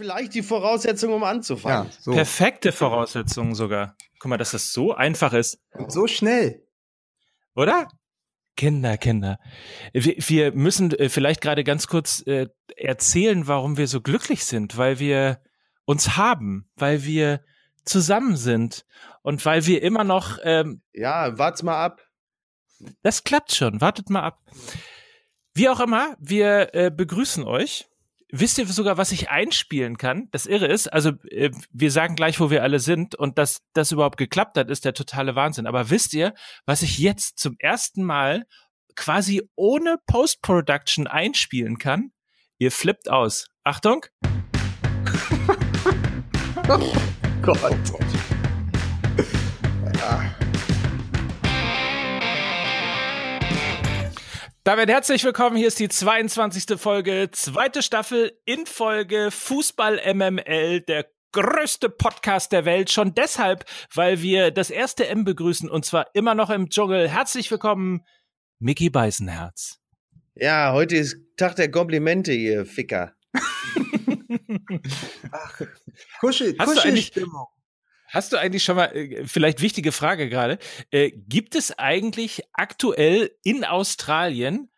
vielleicht die Voraussetzung, um anzufangen. Ja, so. Perfekte Voraussetzungen sogar. Guck mal, dass das so einfach ist. Und so schnell. Oder? Kinder, Kinder. Wir, wir müssen äh, vielleicht gerade ganz kurz äh, erzählen, warum wir so glücklich sind, weil wir uns haben, weil wir zusammen sind und weil wir immer noch. Ähm, ja, wart's mal ab. Das klappt schon. Wartet mal ab. Wie auch immer, wir äh, begrüßen euch. Wisst ihr sogar, was ich einspielen kann? Das Irre ist, also äh, wir sagen gleich, wo wir alle sind und dass das überhaupt geklappt hat, ist der totale Wahnsinn. Aber wisst ihr, was ich jetzt zum ersten Mal quasi ohne Post-Production einspielen kann? Ihr flippt aus. Achtung! oh Gott. Damit herzlich willkommen. Hier ist die 22. Folge, zweite Staffel in Folge Fußball MML, der größte Podcast der Welt. Schon deshalb, weil wir das erste M begrüßen und zwar immer noch im Dschungel. Herzlich willkommen, Mickey Beißenherz. Ja, heute ist Tag der Komplimente, ihr Ficker. Ach, Kuschel, Hast Kuschelstimmung. Hast du eigentlich schon mal, äh, vielleicht wichtige Frage gerade, äh, gibt es eigentlich aktuell in Australien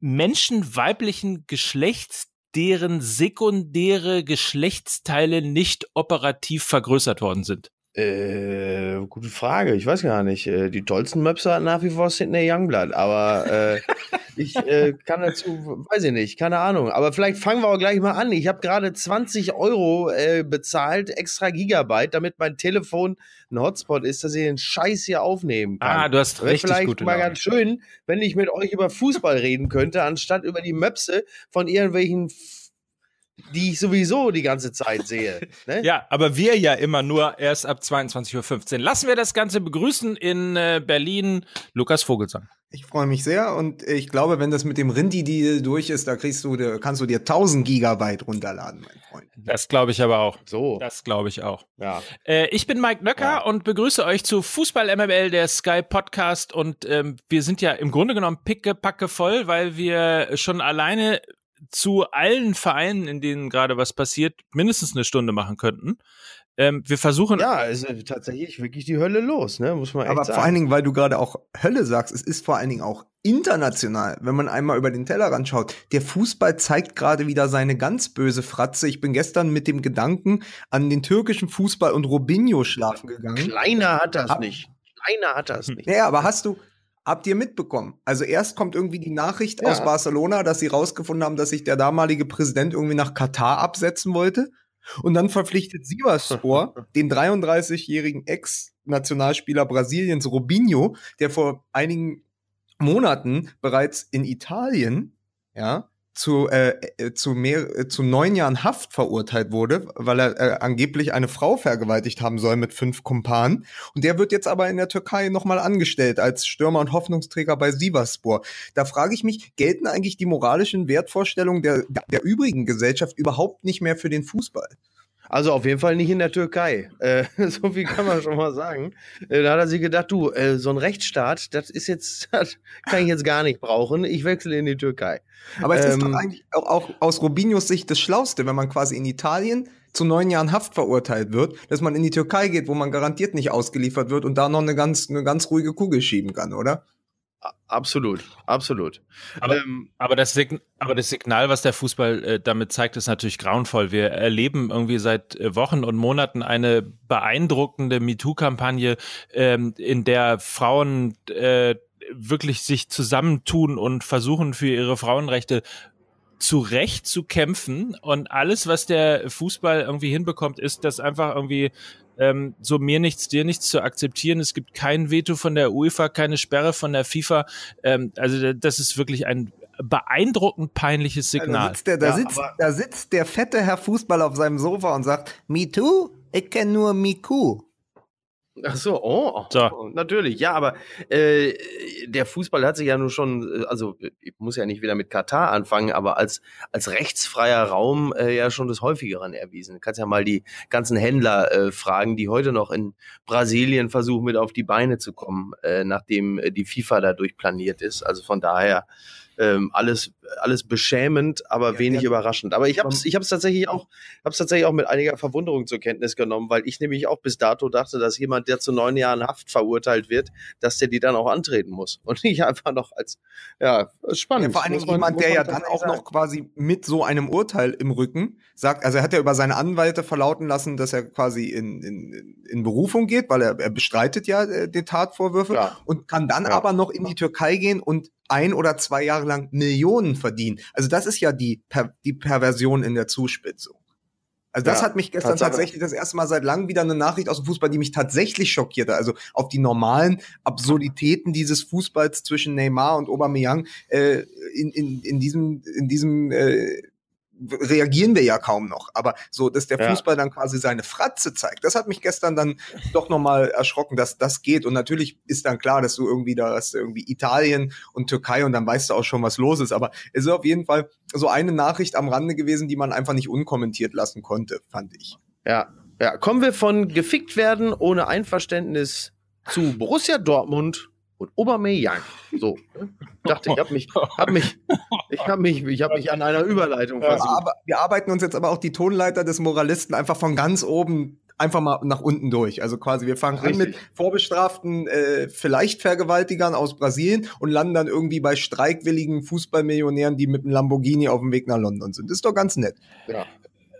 Menschen weiblichen Geschlechts, deren sekundäre Geschlechtsteile nicht operativ vergrößert worden sind? Äh, gute Frage. Ich weiß gar nicht. Äh, die tollsten Möpse hat nach wie vor Sidney Youngblood, aber äh, ich äh, kann dazu, weiß ich nicht, keine Ahnung. Aber vielleicht fangen wir auch gleich mal an. Ich habe gerade 20 Euro äh, bezahlt, extra Gigabyte, damit mein Telefon ein Hotspot ist, dass ich den Scheiß hier aufnehmen kann. Ah, du hast Wäre richtig vielleicht mal ganz schön, wenn ich mit euch über Fußball reden könnte, anstatt über die Möpse von irgendwelchen die ich sowieso die ganze Zeit sehe. Ne? ja, aber wir ja immer nur erst ab 22.15 Uhr. Lassen wir das Ganze begrüßen in äh, Berlin, Lukas Vogelsang. Ich freue mich sehr und ich glaube, wenn das mit dem Rindi-Deal durch ist, da kriegst du, kannst du dir 1000 Gigabyte runterladen, mein Freund. Das glaube ich aber auch. So. Das glaube ich auch. Ja. Äh, ich bin Mike Nöcker ja. und begrüße euch zu Fußball MML, der Sky Podcast und ähm, wir sind ja im Grunde genommen picke, packe voll, weil wir schon alleine zu allen Vereinen, in denen gerade was passiert, mindestens eine Stunde machen könnten. Ähm, wir versuchen. Ja, es ist tatsächlich wirklich die Hölle los, ne? Muss man echt Aber sagen. vor allen Dingen, weil du gerade auch Hölle sagst, es ist vor allen Dingen auch international, wenn man einmal über den Tellerrand schaut. Der Fußball zeigt gerade wieder seine ganz böse Fratze. Ich bin gestern mit dem Gedanken an den türkischen Fußball und Robinho schlafen gegangen. Kleiner hat das Hab, nicht. Kleiner hat das nicht. Ja, aber hast du, Habt ihr mitbekommen? Also erst kommt irgendwie die Nachricht ja. aus Barcelona, dass sie rausgefunden haben, dass sich der damalige Präsident irgendwie nach Katar absetzen wollte. Und dann verpflichtet Sivasspor den 33-jährigen Ex-Nationalspieler Brasiliens Robinho, der vor einigen Monaten bereits in Italien, ja, zu, äh, äh, zu, mehr, äh, zu neun Jahren Haft verurteilt wurde, weil er äh, angeblich eine Frau vergewaltigt haben soll mit fünf Kumpanen. Und der wird jetzt aber in der Türkei nochmal angestellt als Stürmer und Hoffnungsträger bei Sivaspor. Da frage ich mich, gelten eigentlich die moralischen Wertvorstellungen der, der übrigen Gesellschaft überhaupt nicht mehr für den Fußball? Also auf jeden Fall nicht in der Türkei. Äh, so viel kann man schon mal sagen. Äh, da hat er sich gedacht, du, äh, so ein Rechtsstaat, das ist jetzt, das kann ich jetzt gar nicht brauchen. Ich wechsle in die Türkei. Aber es ähm, ist doch ähm, eigentlich auch, auch aus Robinios Sicht das Schlauste, wenn man quasi in Italien zu neun Jahren Haft verurteilt wird, dass man in die Türkei geht, wo man garantiert nicht ausgeliefert wird und da noch eine ganz, eine ganz ruhige Kugel schieben kann, oder? Absolut, absolut. Aber, ähm, aber, das, Sign aber das Signal, was der Fußball äh, damit zeigt, ist natürlich grauenvoll. Wir erleben irgendwie seit äh, Wochen und Monaten eine beeindruckende MeToo-Kampagne, ähm, in der Frauen äh, wirklich sich zusammentun und versuchen, für ihre Frauenrechte zu Recht zu kämpfen. Und alles, was der Fußball irgendwie hinbekommt, ist, dass einfach irgendwie ähm, so mir nichts, dir nichts zu akzeptieren. Es gibt kein Veto von der UEFA, keine Sperre von der FIFA. Ähm, also das ist wirklich ein beeindruckend peinliches Signal. Da sitzt der, da, ja, sitzt, da sitzt der fette Herr Fußball auf seinem Sofa und sagt, Me too? Ich kenne nur Miku. Ach so, oh, so. natürlich, ja, aber äh, der Fußball hat sich ja nun schon, äh, also ich muss ja nicht wieder mit Katar anfangen, aber als als rechtsfreier Raum äh, ja schon des häufigeren erwiesen. Du kannst ja mal die ganzen Händler äh, fragen, die heute noch in Brasilien versuchen, mit auf die Beine zu kommen, äh, nachdem äh, die FIFA dadurch planiert ist. Also von daher ähm, alles, alles beschämend, aber ja, wenig ja. überraschend. Aber ich habe es ich hab's tatsächlich auch, hab's tatsächlich auch mit einiger Verwunderung zur Kenntnis genommen, weil ich nämlich auch bis dato dachte, dass jemand, der zu neun Jahren Haft verurteilt wird, dass der die dann auch antreten muss und nicht einfach noch als, ja, spannend. Ja, vor allem jemand, der ja dann auch sagen. noch quasi mit so einem Urteil im Rücken sagt, also er hat ja über seine Anwälte verlauten lassen, dass er quasi in, in, in Berufung geht, weil er, er bestreitet ja äh, die Tatvorwürfe ja. und kann dann aber noch in die Türkei gehen und ein oder zwei Jahre lang Millionen verdienen. Also das ist ja die, per, die Perversion in der Zuspitzung. Also das ja, hat mich gestern tatsächlich das erste Mal seit langem wieder eine Nachricht aus dem Fußball, die mich tatsächlich schockierte. Also auf die normalen Absurditäten dieses Fußballs zwischen Neymar und Aubameyang äh, in, in, in diesem in diesem äh, reagieren wir ja kaum noch. Aber so, dass der Fußball ja. dann quasi seine Fratze zeigt, das hat mich gestern dann doch nochmal erschrocken, dass das geht. Und natürlich ist dann klar, dass du irgendwie da hast, irgendwie Italien und Türkei und dann weißt du auch schon, was los ist. Aber es ist auf jeden Fall so eine Nachricht am Rande gewesen, die man einfach nicht unkommentiert lassen konnte, fand ich. Ja, ja. Kommen wir von gefickt werden ohne Einverständnis zu Borussia Dortmund und Aubameyang. So, ne? dachte ich, habe mich, hab mich, ich habe mich, ich habe mich an einer Überleitung versucht. Aber wir arbeiten uns jetzt aber auch die Tonleiter des Moralisten einfach von ganz oben einfach mal nach unten durch. Also quasi, wir fangen Richtig. an mit vorbestraften, äh, vielleicht Vergewaltigern aus Brasilien und landen dann irgendwie bei streikwilligen Fußballmillionären, die mit einem Lamborghini auf dem Weg nach London sind. Das ist doch ganz nett. Ja.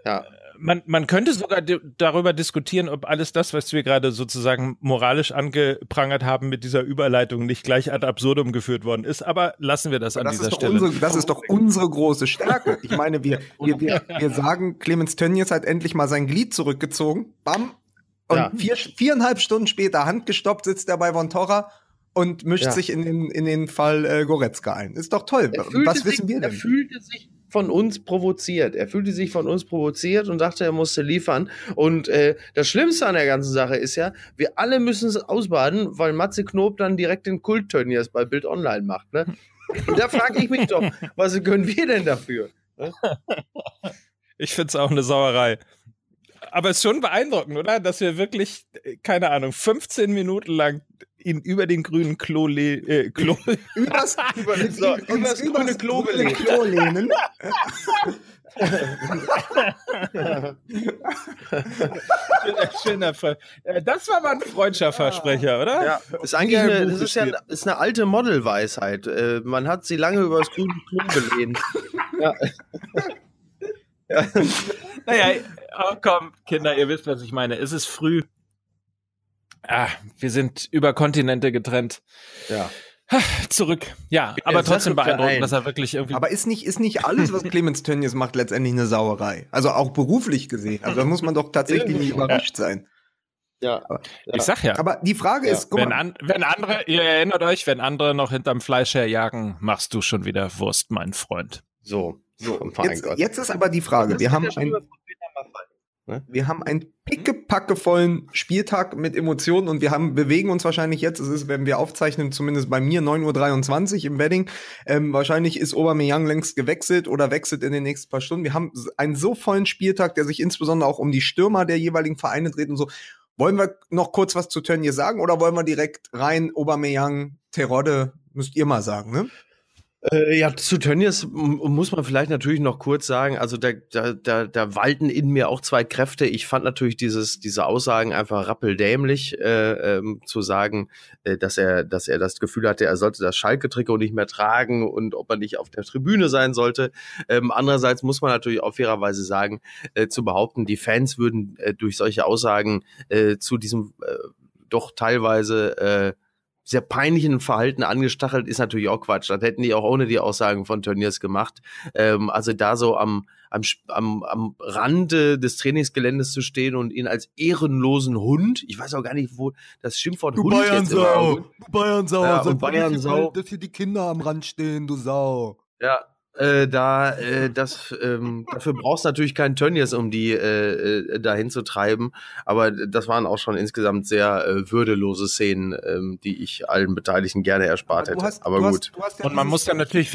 Ja, man, man könnte sogar darüber diskutieren, ob alles das, was wir gerade sozusagen moralisch angeprangert haben, mit dieser Überleitung nicht gleich ad absurdum geführt worden ist. Aber lassen wir das Aber an das dieser Stelle. Unsere, das ist doch unsere große Stärke. Ich meine, wir, wir, wir, wir sagen, Clemens Tönnies hat endlich mal sein Glied zurückgezogen. Bam. Und ja. vier, viereinhalb Stunden später, handgestoppt, sitzt er bei Von Torra und mischt ja. sich in den, in den Fall äh, Goretzka ein. Ist doch toll. Was wissen sich, wir denn? Er fühlte sich von uns provoziert. Er fühlte sich von uns provoziert und dachte, er musste liefern. Und äh, das Schlimmste an der ganzen Sache ist ja, wir alle müssen es ausbaden, weil Matze Knob dann direkt den Kult-Turniers bei Bild Online macht. Ne? Und da frage ich mich doch, was können wir denn dafür? Ne? Ich finde es auch eine Sauerei. Aber es ist schon beeindruckend, oder? Dass wir wirklich, keine Ahnung, 15 Minuten lang ihn über den grünen Klo, le äh, Klo übers, über, so, übers, übers grüne Klo, Klo lehnen. schöner, schöner äh, Das war mal ein Freundschaftsversprecher, oder? Ja, ist eigentlich eine, das ist ja eine, ist eine alte Modelweisheit. Äh, man hat sie lange übers grüne Klo gelehnt. ja. ja. Naja, oh komm, Kinder, ihr wisst, was ich meine. Es ist früh. Ah, wir sind über Kontinente getrennt. Ja. Zurück. Ja, aber trotzdem beeindruckend, dass er wirklich irgendwie. Aber ist nicht, ist nicht alles, was Clemens Tönnies macht, letztendlich eine Sauerei? Also auch beruflich gesehen. Also da muss man doch tatsächlich nicht überrascht sein. Ja, ja. Ich sag ja. Aber die Frage ja. ist, wenn, an, wenn andere, ihr erinnert euch, wenn andere noch hinterm Fleisch herjagen, machst du schon wieder Wurst, mein Freund. So, so. Jetzt, jetzt ist aber die Frage, wir haben ein, Ne? Wir haben einen pickepackevollen Spieltag mit Emotionen und wir haben, bewegen uns wahrscheinlich jetzt, es ist, wenn wir aufzeichnen, zumindest bei mir 9.23 Uhr im Wedding. Ähm, wahrscheinlich ist Aubameyang längst gewechselt oder wechselt in den nächsten paar Stunden. Wir haben einen so vollen Spieltag, der sich insbesondere auch um die Stürmer der jeweiligen Vereine dreht und so. Wollen wir noch kurz was zu Tönnies sagen oder wollen wir direkt rein Aubameyang, Terodde, müsst ihr mal sagen, ne? Äh, ja, zu Tönnies muss man vielleicht natürlich noch kurz sagen, also da, da, da, da walten in mir auch zwei Kräfte. Ich fand natürlich dieses, diese Aussagen einfach rappeldämlich, äh, ähm, zu sagen, äh, dass er, dass er das Gefühl hatte, er sollte das Schalke-Trikot nicht mehr tragen und ob er nicht auf der Tribüne sein sollte. Ähm, andererseits muss man natürlich auch fairerweise sagen, äh, zu behaupten, die Fans würden äh, durch solche Aussagen äh, zu diesem doch teilweise sehr peinlichen Verhalten angestachelt, ist natürlich auch Quatsch. Das hätten die auch ohne die Aussagen von Turniers gemacht. Ähm, also da so am, am, am, am Rande des Trainingsgeländes zu stehen und ihn als ehrenlosen Hund, ich weiß auch gar nicht, wo das Schimpfwort du Hund Bayern jetzt Sau. Du Bayern Sau, ja, und Bayern Sau. Dass hier die Kinder am Rand stehen, du Sau. Ja, äh, da äh, das ähm, dafür brauchst du natürlich keinen Tönnies, um die äh, äh, dahin zu treiben. Aber das waren auch schon insgesamt sehr äh, würdelose Szenen, ähm, die ich allen Beteiligten gerne erspart hätte. Hast, aber gut. Hast, hast ja Und man muss dann natürlich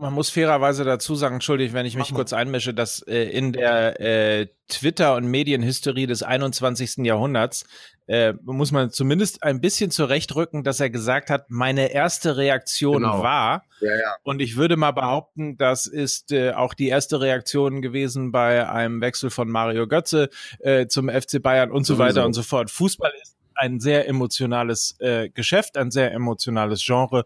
man muss fairerweise dazu sagen, entschuldigt, wenn ich mich kurz einmische, dass äh, in der äh, Twitter- und Medienhysterie des 21. Jahrhunderts äh, muss man zumindest ein bisschen zurechtrücken, dass er gesagt hat, meine erste Reaktion genau. war. Ja, ja. Und ich würde mal behaupten, das ist äh, auch die erste Reaktion gewesen bei einem Wechsel von Mario Götze äh, zum FC Bayern und so Sowieso. weiter und so fort. Fußball ist ein sehr emotionales äh, Geschäft, ein sehr emotionales Genre.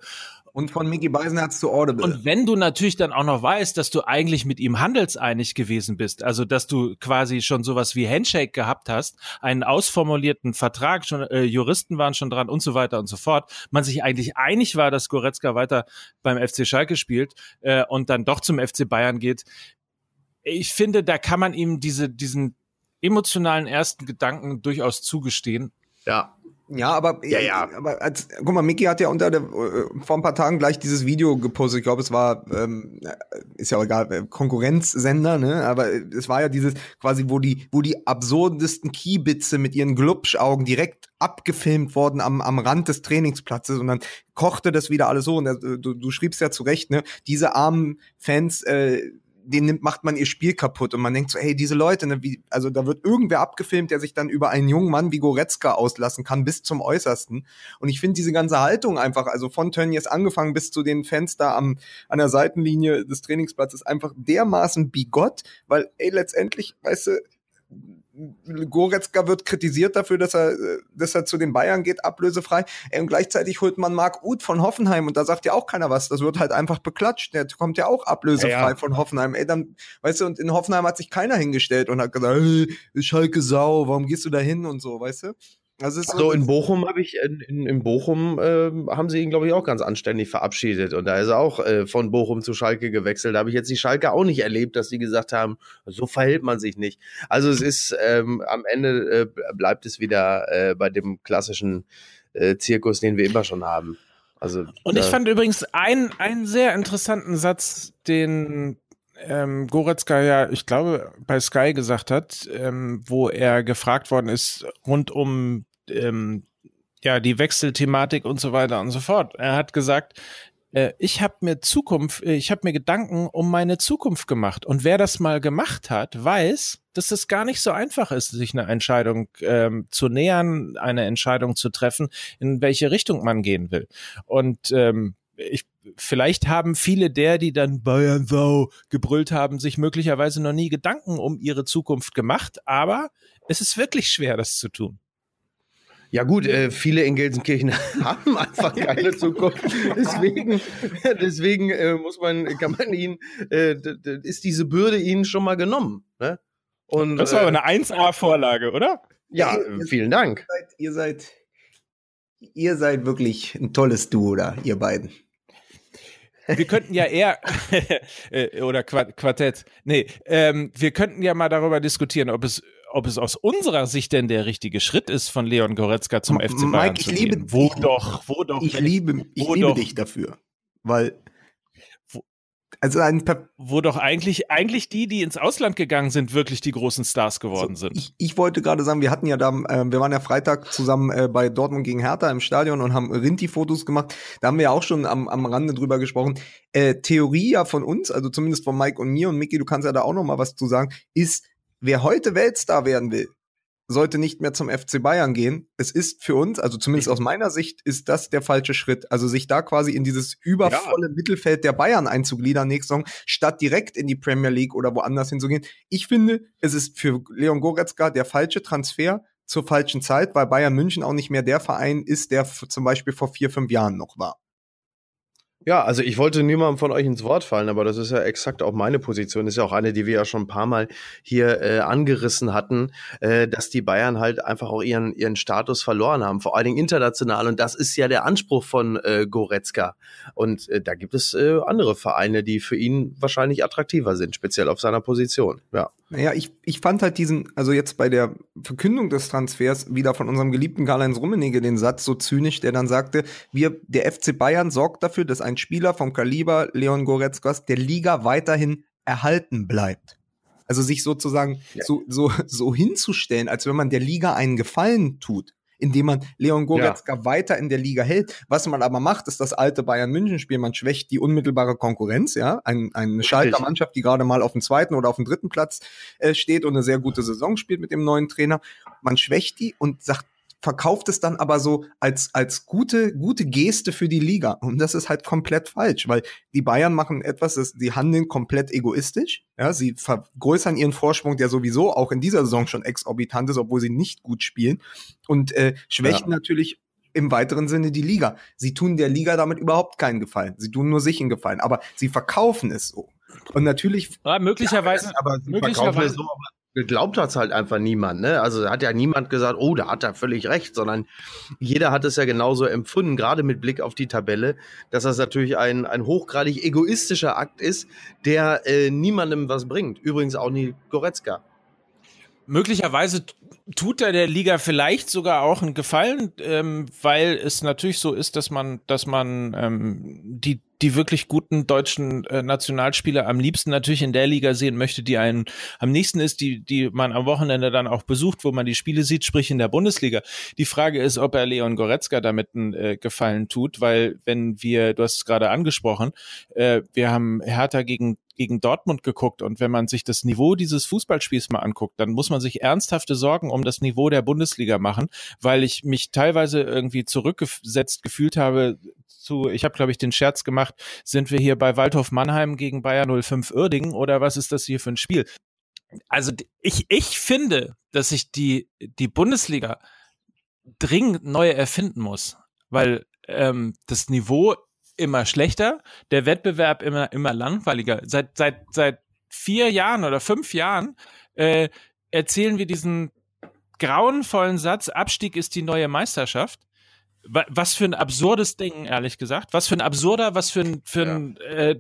Und von Mickey Beisenherz zu Audible. Und wenn du natürlich dann auch noch weißt, dass du eigentlich mit ihm handelseinig gewesen bist, also dass du quasi schon sowas wie Handshake gehabt hast, einen ausformulierten Vertrag, schon äh, Juristen waren schon dran und so weiter und so fort, man sich eigentlich einig war, dass Goretzka weiter beim FC Schalke spielt äh, und dann doch zum FC Bayern geht. Ich finde, da kann man ihm diese, diesen emotionalen ersten Gedanken durchaus zugestehen. Ja, ja, aber, ja, ja. aber als, guck mal, Mickey hat ja unter der, äh, vor ein paar Tagen gleich dieses Video gepostet. Ich glaube, es war, ähm, ist ja auch egal, äh, Konkurrenzsender, ne? Aber es war ja dieses quasi, wo die, wo die absurdesten Kiebitze mit ihren Glubschaugen direkt abgefilmt worden am, am Rand des Trainingsplatzes und dann kochte das wieder alles so. Und äh, du, du schriebst ja zu Recht, ne? Diese armen Fans, äh, den nimmt, macht man ihr Spiel kaputt und man denkt so, hey, diese Leute, ne, wie, also da wird irgendwer abgefilmt, der sich dann über einen jungen Mann wie Goretzka auslassen kann bis zum Äußersten. Und ich finde diese ganze Haltung einfach, also von Tönnies angefangen bis zu den Fans da am, an der Seitenlinie des Trainingsplatzes einfach dermaßen bigott, weil, ey, letztendlich, weißt du, Goretzka wird kritisiert dafür, dass er, dass er zu den Bayern geht, ablösefrei. Und gleichzeitig holt man Marc Uth von Hoffenheim und da sagt ja auch keiner was. Das wird halt einfach beklatscht. Der kommt ja auch ablösefrei ja, ja. von Hoffenheim. Ey, dann, weißt du, und in Hoffenheim hat sich keiner hingestellt und hat gesagt, hey, Schalke Sau, warum gehst du da hin und so, weißt du? Also so, so in Bochum habe ich, in, in, in Bochum äh, haben sie ihn, glaube ich, auch ganz anständig verabschiedet. Und da ist er auch äh, von Bochum zu Schalke gewechselt. Da habe ich jetzt die Schalke auch nicht erlebt, dass sie gesagt haben, so verhält man sich nicht. Also es ist, ähm, am Ende äh, bleibt es wieder äh, bei dem klassischen äh, Zirkus, den wir immer schon haben. Also, Und ich fand übrigens einen, einen sehr interessanten Satz, den ähm, Goretzka ja, ich glaube, bei Sky gesagt hat, ähm, wo er gefragt worden ist rund um ähm, ja die Wechselthematik und so weiter und so fort. Er hat gesagt, äh, ich habe mir Zukunft, äh, ich habe mir Gedanken um meine Zukunft gemacht und wer das mal gemacht hat, weiß, dass es gar nicht so einfach ist, sich eine Entscheidung ähm, zu nähern, eine Entscheidung zu treffen, in welche Richtung man gehen will. Und ähm, ich vielleicht haben viele der, die dann Bayern Sau gebrüllt haben, sich möglicherweise noch nie Gedanken um ihre Zukunft gemacht, aber es ist wirklich schwer, das zu tun. Ja gut, äh, viele in Gelsenkirchen haben einfach keine Zukunft. Deswegen, deswegen äh, muss man, kann man ihnen, äh, ist diese Bürde ihnen schon mal genommen. Ne? Und, das war aber äh, eine 1A-Vorlage, oder? Ja, vielen Dank. Ihr seid, ihr seid, ihr seid wirklich ein tolles Duo da, ihr beiden. Wir könnten ja eher, äh, oder Quartett, nee, ähm, wir könnten ja mal darüber diskutieren, ob es ob es aus unserer Sicht denn der richtige Schritt ist, von Leon Goretzka zum FC Bayern Mike, zu gehen. Liebe, wo doch, wo doch. Ich liebe, ich liebe doch, dich dafür, weil also ein pa wo doch eigentlich, eigentlich die, die ins Ausland gegangen sind, wirklich die großen Stars geworden so, sind. Ich, ich, wollte gerade sagen, wir hatten ja da, äh, wir waren ja Freitag zusammen äh, bei Dortmund gegen Hertha im Stadion und haben Rinti-Fotos gemacht. Da haben wir ja auch schon am, am Rande drüber gesprochen. Äh, Theorie ja von uns, also zumindest von Mike und mir und Micky, du kannst ja da auch noch mal was zu sagen, ist, wer heute Weltstar werden will, sollte nicht mehr zum FC Bayern gehen. Es ist für uns, also zumindest aus meiner Sicht, ist das der falsche Schritt. Also sich da quasi in dieses übervolle ja. Mittelfeld der Bayern einzugliedern nächste Saison, statt direkt in die Premier League oder woanders hinzugehen. Ich finde, es ist für Leon Goretzka der falsche Transfer zur falschen Zeit, weil Bayern München auch nicht mehr der Verein ist, der zum Beispiel vor vier, fünf Jahren noch war. Ja, also ich wollte niemandem von euch ins Wort fallen, aber das ist ja exakt auch meine Position. Das ist ja auch eine, die wir ja schon ein paar Mal hier äh, angerissen hatten, äh, dass die Bayern halt einfach auch ihren, ihren Status verloren haben, vor allen Dingen international. Und das ist ja der Anspruch von äh, Goretzka. Und äh, da gibt es äh, andere Vereine, die für ihn wahrscheinlich attraktiver sind, speziell auf seiner Position. Ja. Naja, ich, ich fand halt diesen, also jetzt bei der Verkündung des Transfers wieder von unserem geliebten Karl-Heinz Rummenigge den Satz so zynisch, der dann sagte, wir, der FC Bayern sorgt dafür, dass ein Spieler vom Kaliber Leon Goretzkas der Liga weiterhin erhalten bleibt. Also sich sozusagen ja. so, so, so hinzustellen, als wenn man der Liga einen Gefallen tut, indem man Leon Goretzka ja. weiter in der Liga hält. Was man aber macht, ist das alte Bayern München Spiel. Man schwächt die unmittelbare Konkurrenz, ja, ein, eine Schalter Mannschaft, die gerade mal auf dem zweiten oder auf dem dritten Platz äh, steht und eine sehr gute Saison spielt mit dem neuen Trainer. Man schwächt die und sagt, verkauft es dann aber so als, als gute, gute Geste für die Liga. Und das ist halt komplett falsch, weil die Bayern machen etwas, das, die handeln komplett egoistisch. Ja, sie vergrößern ihren Vorsprung, der sowieso auch in dieser Saison schon exorbitant ist, obwohl sie nicht gut spielen. Und äh, schwächen ja. natürlich im weiteren Sinne die Liga. Sie tun der Liga damit überhaupt keinen Gefallen. Sie tun nur sich einen Gefallen. Aber sie verkaufen es so. Und natürlich. Ja, möglicherweise. Ja, aber sie möglicherweise. verkaufen es so, aber geglaubt hat es halt einfach niemand. Ne? Also hat ja niemand gesagt, oh, da hat er völlig recht, sondern jeder hat es ja genauso empfunden, gerade mit Blick auf die Tabelle, dass das natürlich ein, ein hochgradig egoistischer Akt ist, der äh, niemandem was bringt. Übrigens auch nie Goretzka. Möglicherweise tut er der Liga vielleicht sogar auch einen Gefallen, ähm, weil es natürlich so ist, dass man, dass man ähm, die die wirklich guten deutschen äh, Nationalspieler am liebsten natürlich in der Liga sehen möchte, die einen am nächsten ist, die, die man am Wochenende dann auch besucht, wo man die Spiele sieht, sprich in der Bundesliga. Die Frage ist, ob er Leon Goretzka damit einen äh, Gefallen tut, weil wenn wir, du hast es gerade angesprochen, äh, wir haben Hertha gegen gegen Dortmund geguckt und wenn man sich das Niveau dieses Fußballspiels mal anguckt, dann muss man sich ernsthafte Sorgen um das Niveau der Bundesliga machen, weil ich mich teilweise irgendwie zurückgesetzt gefühlt habe zu, ich habe glaube ich den Scherz gemacht, sind wir hier bei Waldhof Mannheim gegen Bayer 05 Uerdingen oder was ist das hier für ein Spiel? Also ich, ich finde, dass sich die, die Bundesliga dringend neu erfinden muss, weil ähm, das Niveau immer schlechter, der Wettbewerb immer, immer langweiliger. Seit, seit, seit vier Jahren oder fünf Jahren äh, erzählen wir diesen grauenvollen Satz, Abstieg ist die neue Meisterschaft was für ein absurdes Ding, ehrlich gesagt. Was für ein absurder, was für ein, für ein äh,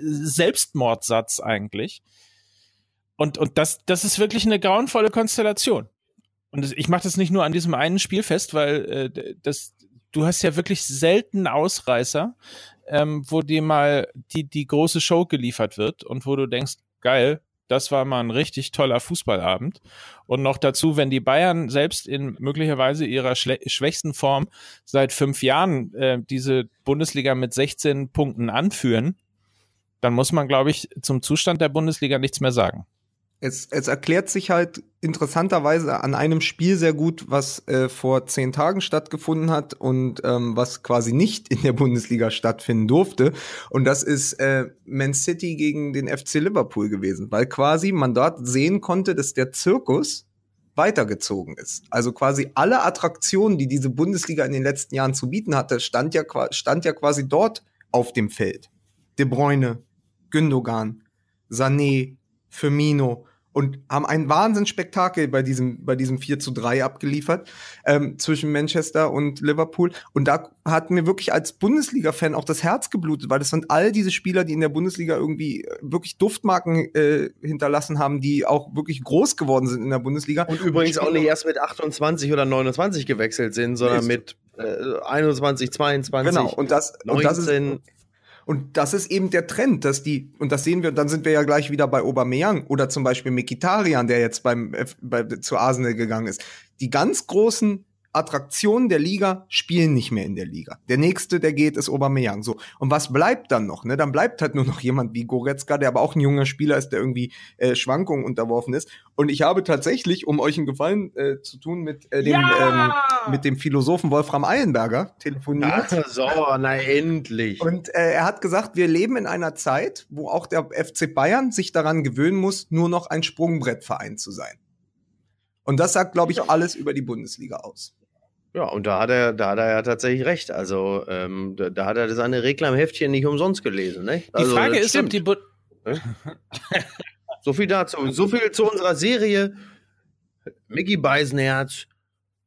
Selbstmordsatz eigentlich. Und, und das, das ist wirklich eine grauenvolle Konstellation. Und ich mache das nicht nur an diesem einen Spiel fest, weil äh, das, du hast ja wirklich selten Ausreißer, ähm, wo dir mal die, die große Show geliefert wird und wo du denkst, geil, das war mal ein richtig toller Fußballabend. Und noch dazu, wenn die Bayern selbst in möglicherweise ihrer schwächsten Form seit fünf Jahren äh, diese Bundesliga mit 16 Punkten anführen, dann muss man, glaube ich, zum Zustand der Bundesliga nichts mehr sagen es, es erklärt sich halt interessanterweise an einem Spiel sehr gut, was äh, vor zehn Tagen stattgefunden hat und ähm, was quasi nicht in der Bundesliga stattfinden durfte. Und das ist äh, Man City gegen den FC Liverpool gewesen, weil quasi man dort sehen konnte, dass der Zirkus weitergezogen ist. Also quasi alle Attraktionen, die diese Bundesliga in den letzten Jahren zu bieten hatte, stand ja, stand ja quasi dort auf dem Feld. De Bruyne, Gündogan, Sané, Firmino, und haben ein Wahnsinnsspektakel bei diesem, bei diesem 4 zu 3 abgeliefert ähm, zwischen Manchester und Liverpool. Und da hat mir wirklich als Bundesliga-Fan auch das Herz geblutet, weil das sind all diese Spieler, die in der Bundesliga irgendwie äh, wirklich Duftmarken äh, hinterlassen haben, die auch wirklich groß geworden sind in der Bundesliga. Und übrigens und auch nicht erst mit 28 oder 29 gewechselt sind, sondern mit äh, 21, 22, genau. und das, 19. Und das ist, und das ist eben der Trend, dass die, und das sehen wir, dann sind wir ja gleich wieder bei Aubameyang oder zum Beispiel Mikitarian, der jetzt beim, bei, zu Arsenal gegangen ist. Die ganz großen Attraktionen der Liga spielen nicht mehr in der Liga. Der nächste, der geht, ist Aubameyang. So. Und was bleibt dann noch? Ne? Dann bleibt halt nur noch jemand wie Goretzka, der aber auch ein junger Spieler ist, der irgendwie äh, Schwankungen unterworfen ist. Und ich habe tatsächlich, um euch einen Gefallen äh, zu tun, mit, äh, dem, ja! ähm, mit dem Philosophen Wolfram Eilenberger telefoniert. Ja, so, na endlich. Und äh, er hat gesagt, wir leben in einer Zeit, wo auch der FC Bayern sich daran gewöhnen muss, nur noch ein Sprungbrettverein zu sein. Und das sagt, glaube ich, alles über die Bundesliga aus. Ja, und da hat er, da hat er ja tatsächlich recht. Also ähm, da, da, hat er seine Reklamheftchen nicht umsonst gelesen. Ne? Also, die Frage ist, ob die Bu So viel dazu. So viel zu unserer Serie. Mickey Beisenherz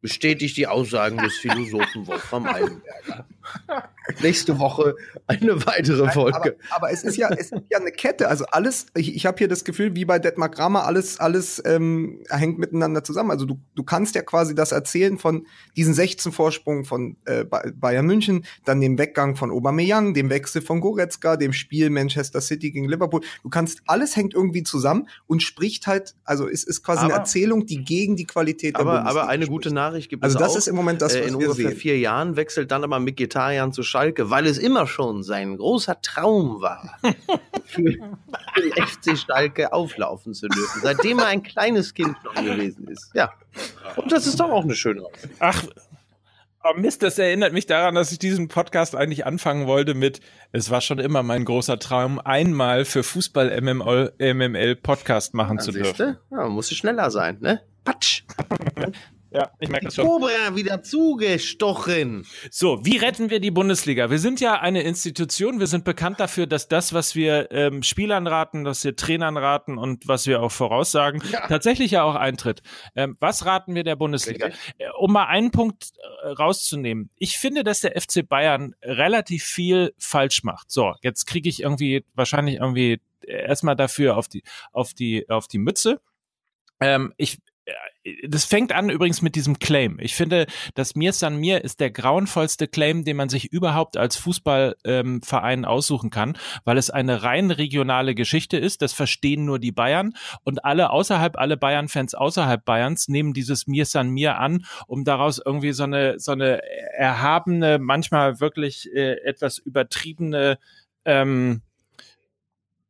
bestätigt die Aussagen des Philosophen Wolfram Eilenberger. Nächste Woche eine weitere Folge. Aber, aber, es ist ja, es ist ja eine Kette. Also alles, ich, ich habe hier das Gefühl, wie bei Detmar Kramer, alles, alles ähm, hängt miteinander zusammen. Also du, du kannst ja quasi das erzählen von diesen 16 Vorsprung von äh, Bayern München, dann dem Weggang von Aubameyang, dem Wechsel von Goretzka, dem Spiel Manchester City gegen Liverpool. Du kannst, alles hängt irgendwie zusammen und spricht halt, also es ist quasi aber, eine Erzählung, die gegen die Qualität aber, der Bundesliga Aber eine spricht. gute Nachricht gibt also es Also das ist im Moment das, äh, was äh, in wir ungefähr sehen. vier Jahren wechselt dann aber Mkhitaryan zu Schalke, weil es immer schon sein großer Traum war, für den FC Schalke auflaufen zu dürfen, seitdem er ein kleines Kind noch gewesen ist. Ja. Und das ist doch auch eine schöne Aussicht. Ach, Oh Mist, das erinnert mich daran, dass ich diesen Podcast eigentlich anfangen wollte mit, es war schon immer mein großer Traum, einmal für Fußball MML, MML Podcast machen ja, zu dürfen. Ja, muss schneller sein, ne? Patsch. Ja, ich merke das schon. Cobra wieder zugestochen. So, wie retten wir die Bundesliga? Wir sind ja eine Institution. Wir sind bekannt dafür, dass das, was wir ähm, Spielern raten, was wir Trainern raten und was wir auch voraussagen, ja. tatsächlich ja auch eintritt. Ähm, was raten wir der Bundesliga? Äh, um mal einen Punkt äh, rauszunehmen. Ich finde, dass der FC Bayern relativ viel falsch macht. So, jetzt kriege ich irgendwie wahrscheinlich irgendwie erstmal dafür auf die auf die auf die Mütze. Ähm, ich das fängt an übrigens mit diesem Claim. Ich finde, dass Mir San Mir ist der grauenvollste Claim, den man sich überhaupt als Fußballverein ähm, aussuchen kann, weil es eine rein regionale Geschichte ist. Das verstehen nur die Bayern und alle außerhalb, alle Bayern-Fans außerhalb Bayerns nehmen dieses Mir San Mir an, um daraus irgendwie so eine, so eine erhabene, manchmal wirklich äh, etwas übertriebene ähm,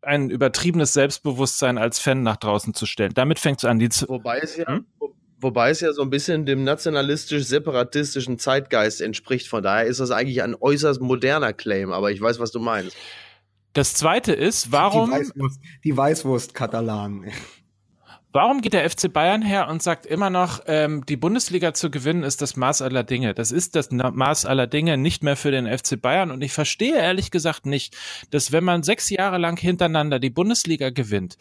ein übertriebenes Selbstbewusstsein als Fan nach draußen zu stellen. Damit fängt es an. Die wobei es ja, hm? wobei es ja so ein bisschen dem nationalistisch-separatistischen Zeitgeist entspricht. Von daher ist das eigentlich ein äußerst moderner Claim, aber ich weiß, was du meinst. Das zweite ist, warum. Die Weißwurst, die Weißwurst-Katalanen. Warum geht der FC Bayern her und sagt immer noch, ähm, die Bundesliga zu gewinnen ist das Maß aller Dinge? Das ist das Maß aller Dinge nicht mehr für den FC Bayern. Und ich verstehe ehrlich gesagt nicht, dass wenn man sechs Jahre lang hintereinander die Bundesliga gewinnt,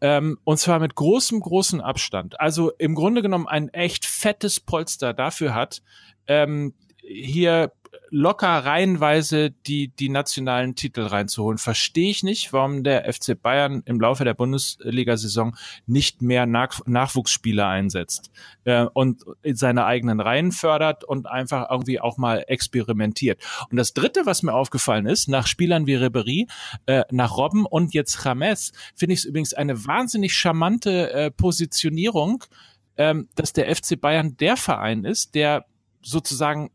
ähm, und zwar mit großem, großem Abstand, also im Grunde genommen ein echt fettes Polster dafür hat, ähm, hier locker reihenweise die, die nationalen Titel reinzuholen. Verstehe ich nicht, warum der FC Bayern im Laufe der Bundesliga-Saison nicht mehr Nach Nachwuchsspieler einsetzt äh, und seine eigenen Reihen fördert und einfach irgendwie auch mal experimentiert. Und das Dritte, was mir aufgefallen ist, nach Spielern wie Ribery, äh, nach Robben und jetzt James, finde ich es übrigens eine wahnsinnig charmante äh, Positionierung, ähm, dass der FC Bayern der Verein ist, der sozusagen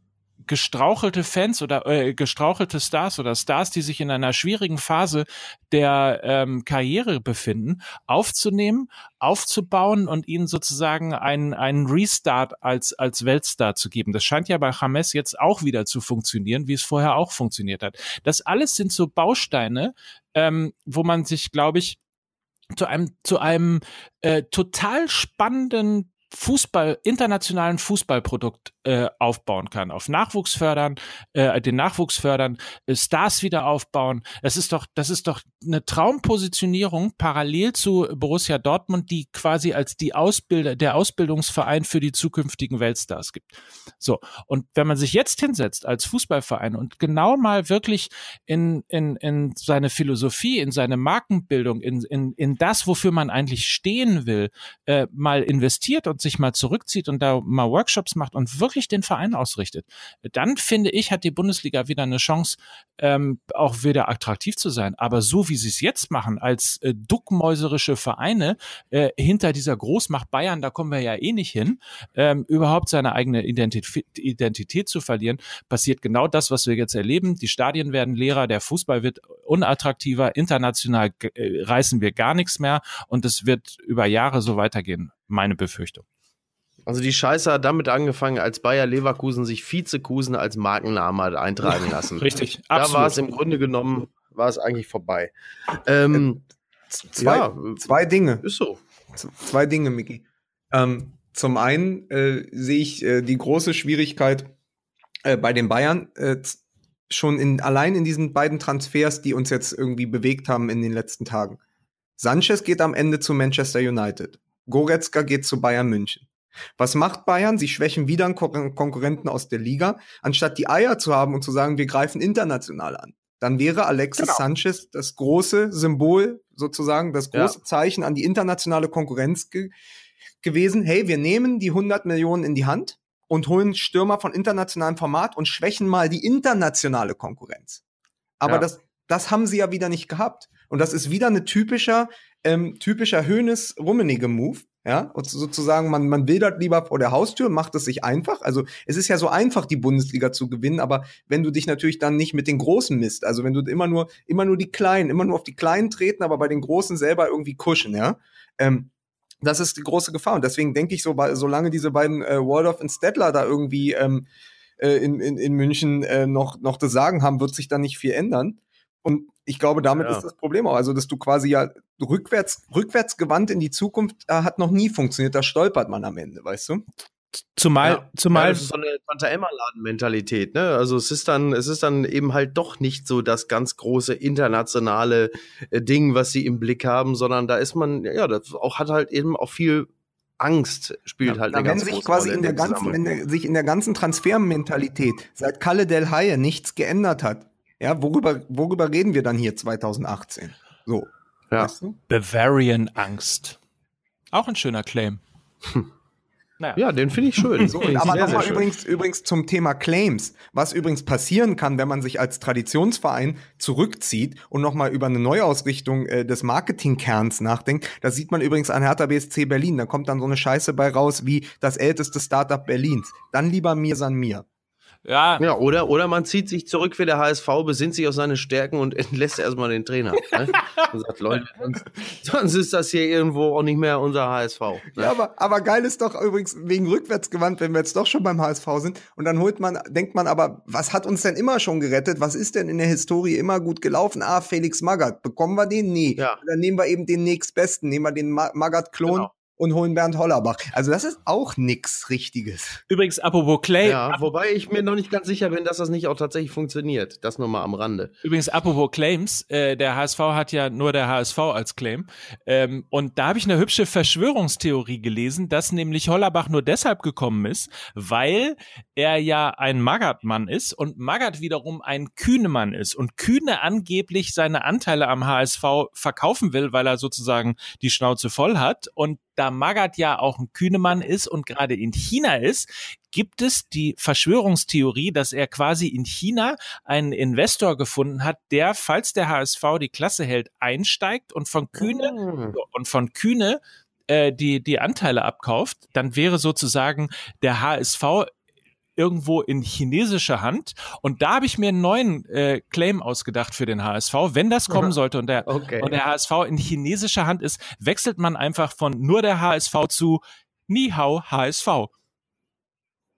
gestrauchelte Fans oder äh, gestrauchelte Stars oder Stars, die sich in einer schwierigen Phase der ähm, Karriere befinden, aufzunehmen, aufzubauen und ihnen sozusagen einen, einen Restart als, als Weltstar zu geben. Das scheint ja bei James jetzt auch wieder zu funktionieren, wie es vorher auch funktioniert hat. Das alles sind so Bausteine, ähm, wo man sich, glaube ich, zu einem, zu einem äh, total spannenden Fußball, internationalen Fußballprodukt äh, aufbauen kann, auf Nachwuchs fördern, äh, den Nachwuchs fördern, äh, Stars wieder aufbauen. Das ist doch, das ist doch eine Traumpositionierung parallel zu Borussia Dortmund, die quasi als die Ausbilder, der Ausbildungsverein für die zukünftigen Weltstars gibt. So. Und wenn man sich jetzt hinsetzt als Fußballverein und genau mal wirklich in, in, in seine Philosophie, in seine Markenbildung, in, in, in das, wofür man eigentlich stehen will, äh, mal investiert und sich mal zurückzieht und da mal Workshops macht und wirklich den Verein ausrichtet, dann finde ich, hat die Bundesliga wieder eine Chance, ähm, auch wieder attraktiv zu sein. Aber so wie sie es jetzt machen, als äh, duckmäuserische Vereine äh, hinter dieser Großmacht Bayern, da kommen wir ja eh nicht hin, ähm, überhaupt seine eigene Identität, Identität zu verlieren, passiert genau das, was wir jetzt erleben. Die Stadien werden leerer, der Fußball wird unattraktiver, international äh, reißen wir gar nichts mehr und es wird über Jahre so weitergehen. Meine Befürchtung. Also die Scheiße hat damit angefangen, als Bayer Leverkusen sich Vizekusen als Markenname hat eintragen lassen. Richtig, absolut. Da war es im Grunde genommen, war es eigentlich vorbei. Ähm, zwei, ja, zwei Dinge. Ist so. Zwei Dinge, Miki. Ähm, zum einen äh, sehe ich äh, die große Schwierigkeit äh, bei den Bayern äh, schon in, allein in diesen beiden Transfers, die uns jetzt irgendwie bewegt haben in den letzten Tagen. Sanchez geht am Ende zu Manchester United. Goretzka geht zu Bayern München. Was macht Bayern? Sie schwächen wieder einen Kon Konkurrenten aus der Liga, anstatt die Eier zu haben und zu sagen, wir greifen international an. Dann wäre Alexis genau. Sanchez das große Symbol, sozusagen das große ja. Zeichen an die internationale Konkurrenz ge gewesen. Hey, wir nehmen die 100 Millionen in die Hand und holen Stürmer von internationalem Format und schwächen mal die internationale Konkurrenz. Aber ja. das, das haben sie ja wieder nicht gehabt. Und das ist wieder eine typischer, ähm, typischer Höhnes-Rummenige-Move. Ja, und sozusagen, man, man wildert lieber vor der Haustür, macht es sich einfach. Also es ist ja so einfach, die Bundesliga zu gewinnen, aber wenn du dich natürlich dann nicht mit den Großen misst, also wenn du immer nur, immer nur die Kleinen, immer nur auf die Kleinen treten, aber bei den Großen selber irgendwie kuschen, ja, ähm, das ist die große Gefahr. Und deswegen denke ich so, solange diese beiden äh, Waldorf und Stettler da irgendwie ähm, äh, in, in, in München äh, noch, noch das Sagen haben, wird sich da nicht viel ändern. Und ich glaube, damit ja. ist das Problem auch. Also, dass du quasi ja rückwärts, rückwärts gewandt in die Zukunft äh, hat noch nie funktioniert. Da stolpert man am Ende, weißt du? Zumal, ja, zumal. Ja, das ist so eine Tante Emma-Laden-Mentalität, ne? Also es ist dann, es ist dann eben halt doch nicht so das ganz große internationale äh, Ding, was sie im Blick haben, sondern da ist man, ja, das auch hat halt eben auch viel Angst spielt ja, halt eine ganz sich quasi Rolle in der ganzen, wenn der, sich in der ganzen Transfermentalität seit Kalle Del Haie nichts geändert hat, ja, worüber, worüber reden wir dann hier 2018? So. Ja. Weißt du? Bavarian Angst. Auch ein schöner Claim. Hm. Naja. Ja, den finde ich schön. So, aber nochmal übrigens, übrigens zum Thema Claims. Was übrigens passieren kann, wenn man sich als Traditionsverein zurückzieht und nochmal über eine Neuausrichtung äh, des Marketingkerns nachdenkt, das sieht man übrigens an Hertha BSC Berlin. Da kommt dann so eine Scheiße bei raus wie das älteste Startup Berlins. Dann lieber mir san mir. Ja. ja oder, oder man zieht sich zurück für der HSV, besinnt sich auf seine Stärken und entlässt erstmal den Trainer. ne? Und sagt, Leute, sonst, sonst, ist das hier irgendwo auch nicht mehr unser HSV. Ne? Ja, aber, aber geil ist doch übrigens wegen rückwärtsgewandt, wenn wir jetzt doch schon beim HSV sind. Und dann holt man, denkt man aber, was hat uns denn immer schon gerettet? Was ist denn in der Historie immer gut gelaufen? Ah, Felix Magath. Bekommen wir den? Nee. Ja. Dann nehmen wir eben den nächstbesten. Nehmen wir den Magath-Klon. Genau und holen Bernd Hollerbach. Also das ist auch nix Richtiges. Übrigens, apropos Clay. Ja, wobei ich mir noch nicht ganz sicher bin, dass das nicht auch tatsächlich funktioniert. Das nur mal am Rande. Übrigens, apropos Claims, äh, der HSV hat ja nur der HSV als Claim. Ähm, und da habe ich eine hübsche Verschwörungstheorie gelesen, dass nämlich Hollerbach nur deshalb gekommen ist, weil er ja ein Magath-Mann ist und Magath wiederum ein Kühnemann ist und Kühne angeblich seine Anteile am HSV verkaufen will, weil er sozusagen die Schnauze voll hat und da Magath ja auch ein Kühnemann ist und gerade in China ist, gibt es die Verschwörungstheorie, dass er quasi in China einen Investor gefunden hat, der, falls der HSV die Klasse hält, einsteigt und von Kühne oh. und von Kühne äh, die, die Anteile abkauft, dann wäre sozusagen der HSV irgendwo in chinesischer Hand. Und da habe ich mir einen neuen äh, Claim ausgedacht für den HSV. Wenn das kommen sollte und der, okay. und der HSV in chinesischer Hand ist, wechselt man einfach von nur der HSV zu Ni Hao HSV.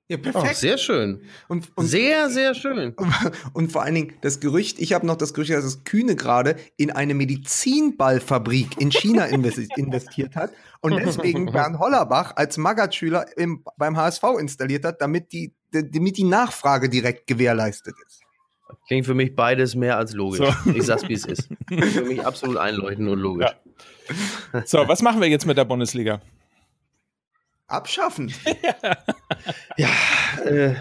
Ja, perfekt. Oh, sehr schön. Und, und, sehr, sehr schön. Und vor allen Dingen das Gerücht, ich habe noch das Gerücht, dass das Kühne gerade in eine Medizinballfabrik in China investiert hat und deswegen Bernd Hollerbach als Magath-Schüler beim HSV installiert hat, damit die, damit die Nachfrage direkt gewährleistet ist. Klingt für mich beides mehr als logisch. So. Ich sag's, wie es ist. für mich absolut einleuchtend und logisch. Ja. So, was machen wir jetzt mit der Bundesliga? Abschaffen. ja, äh,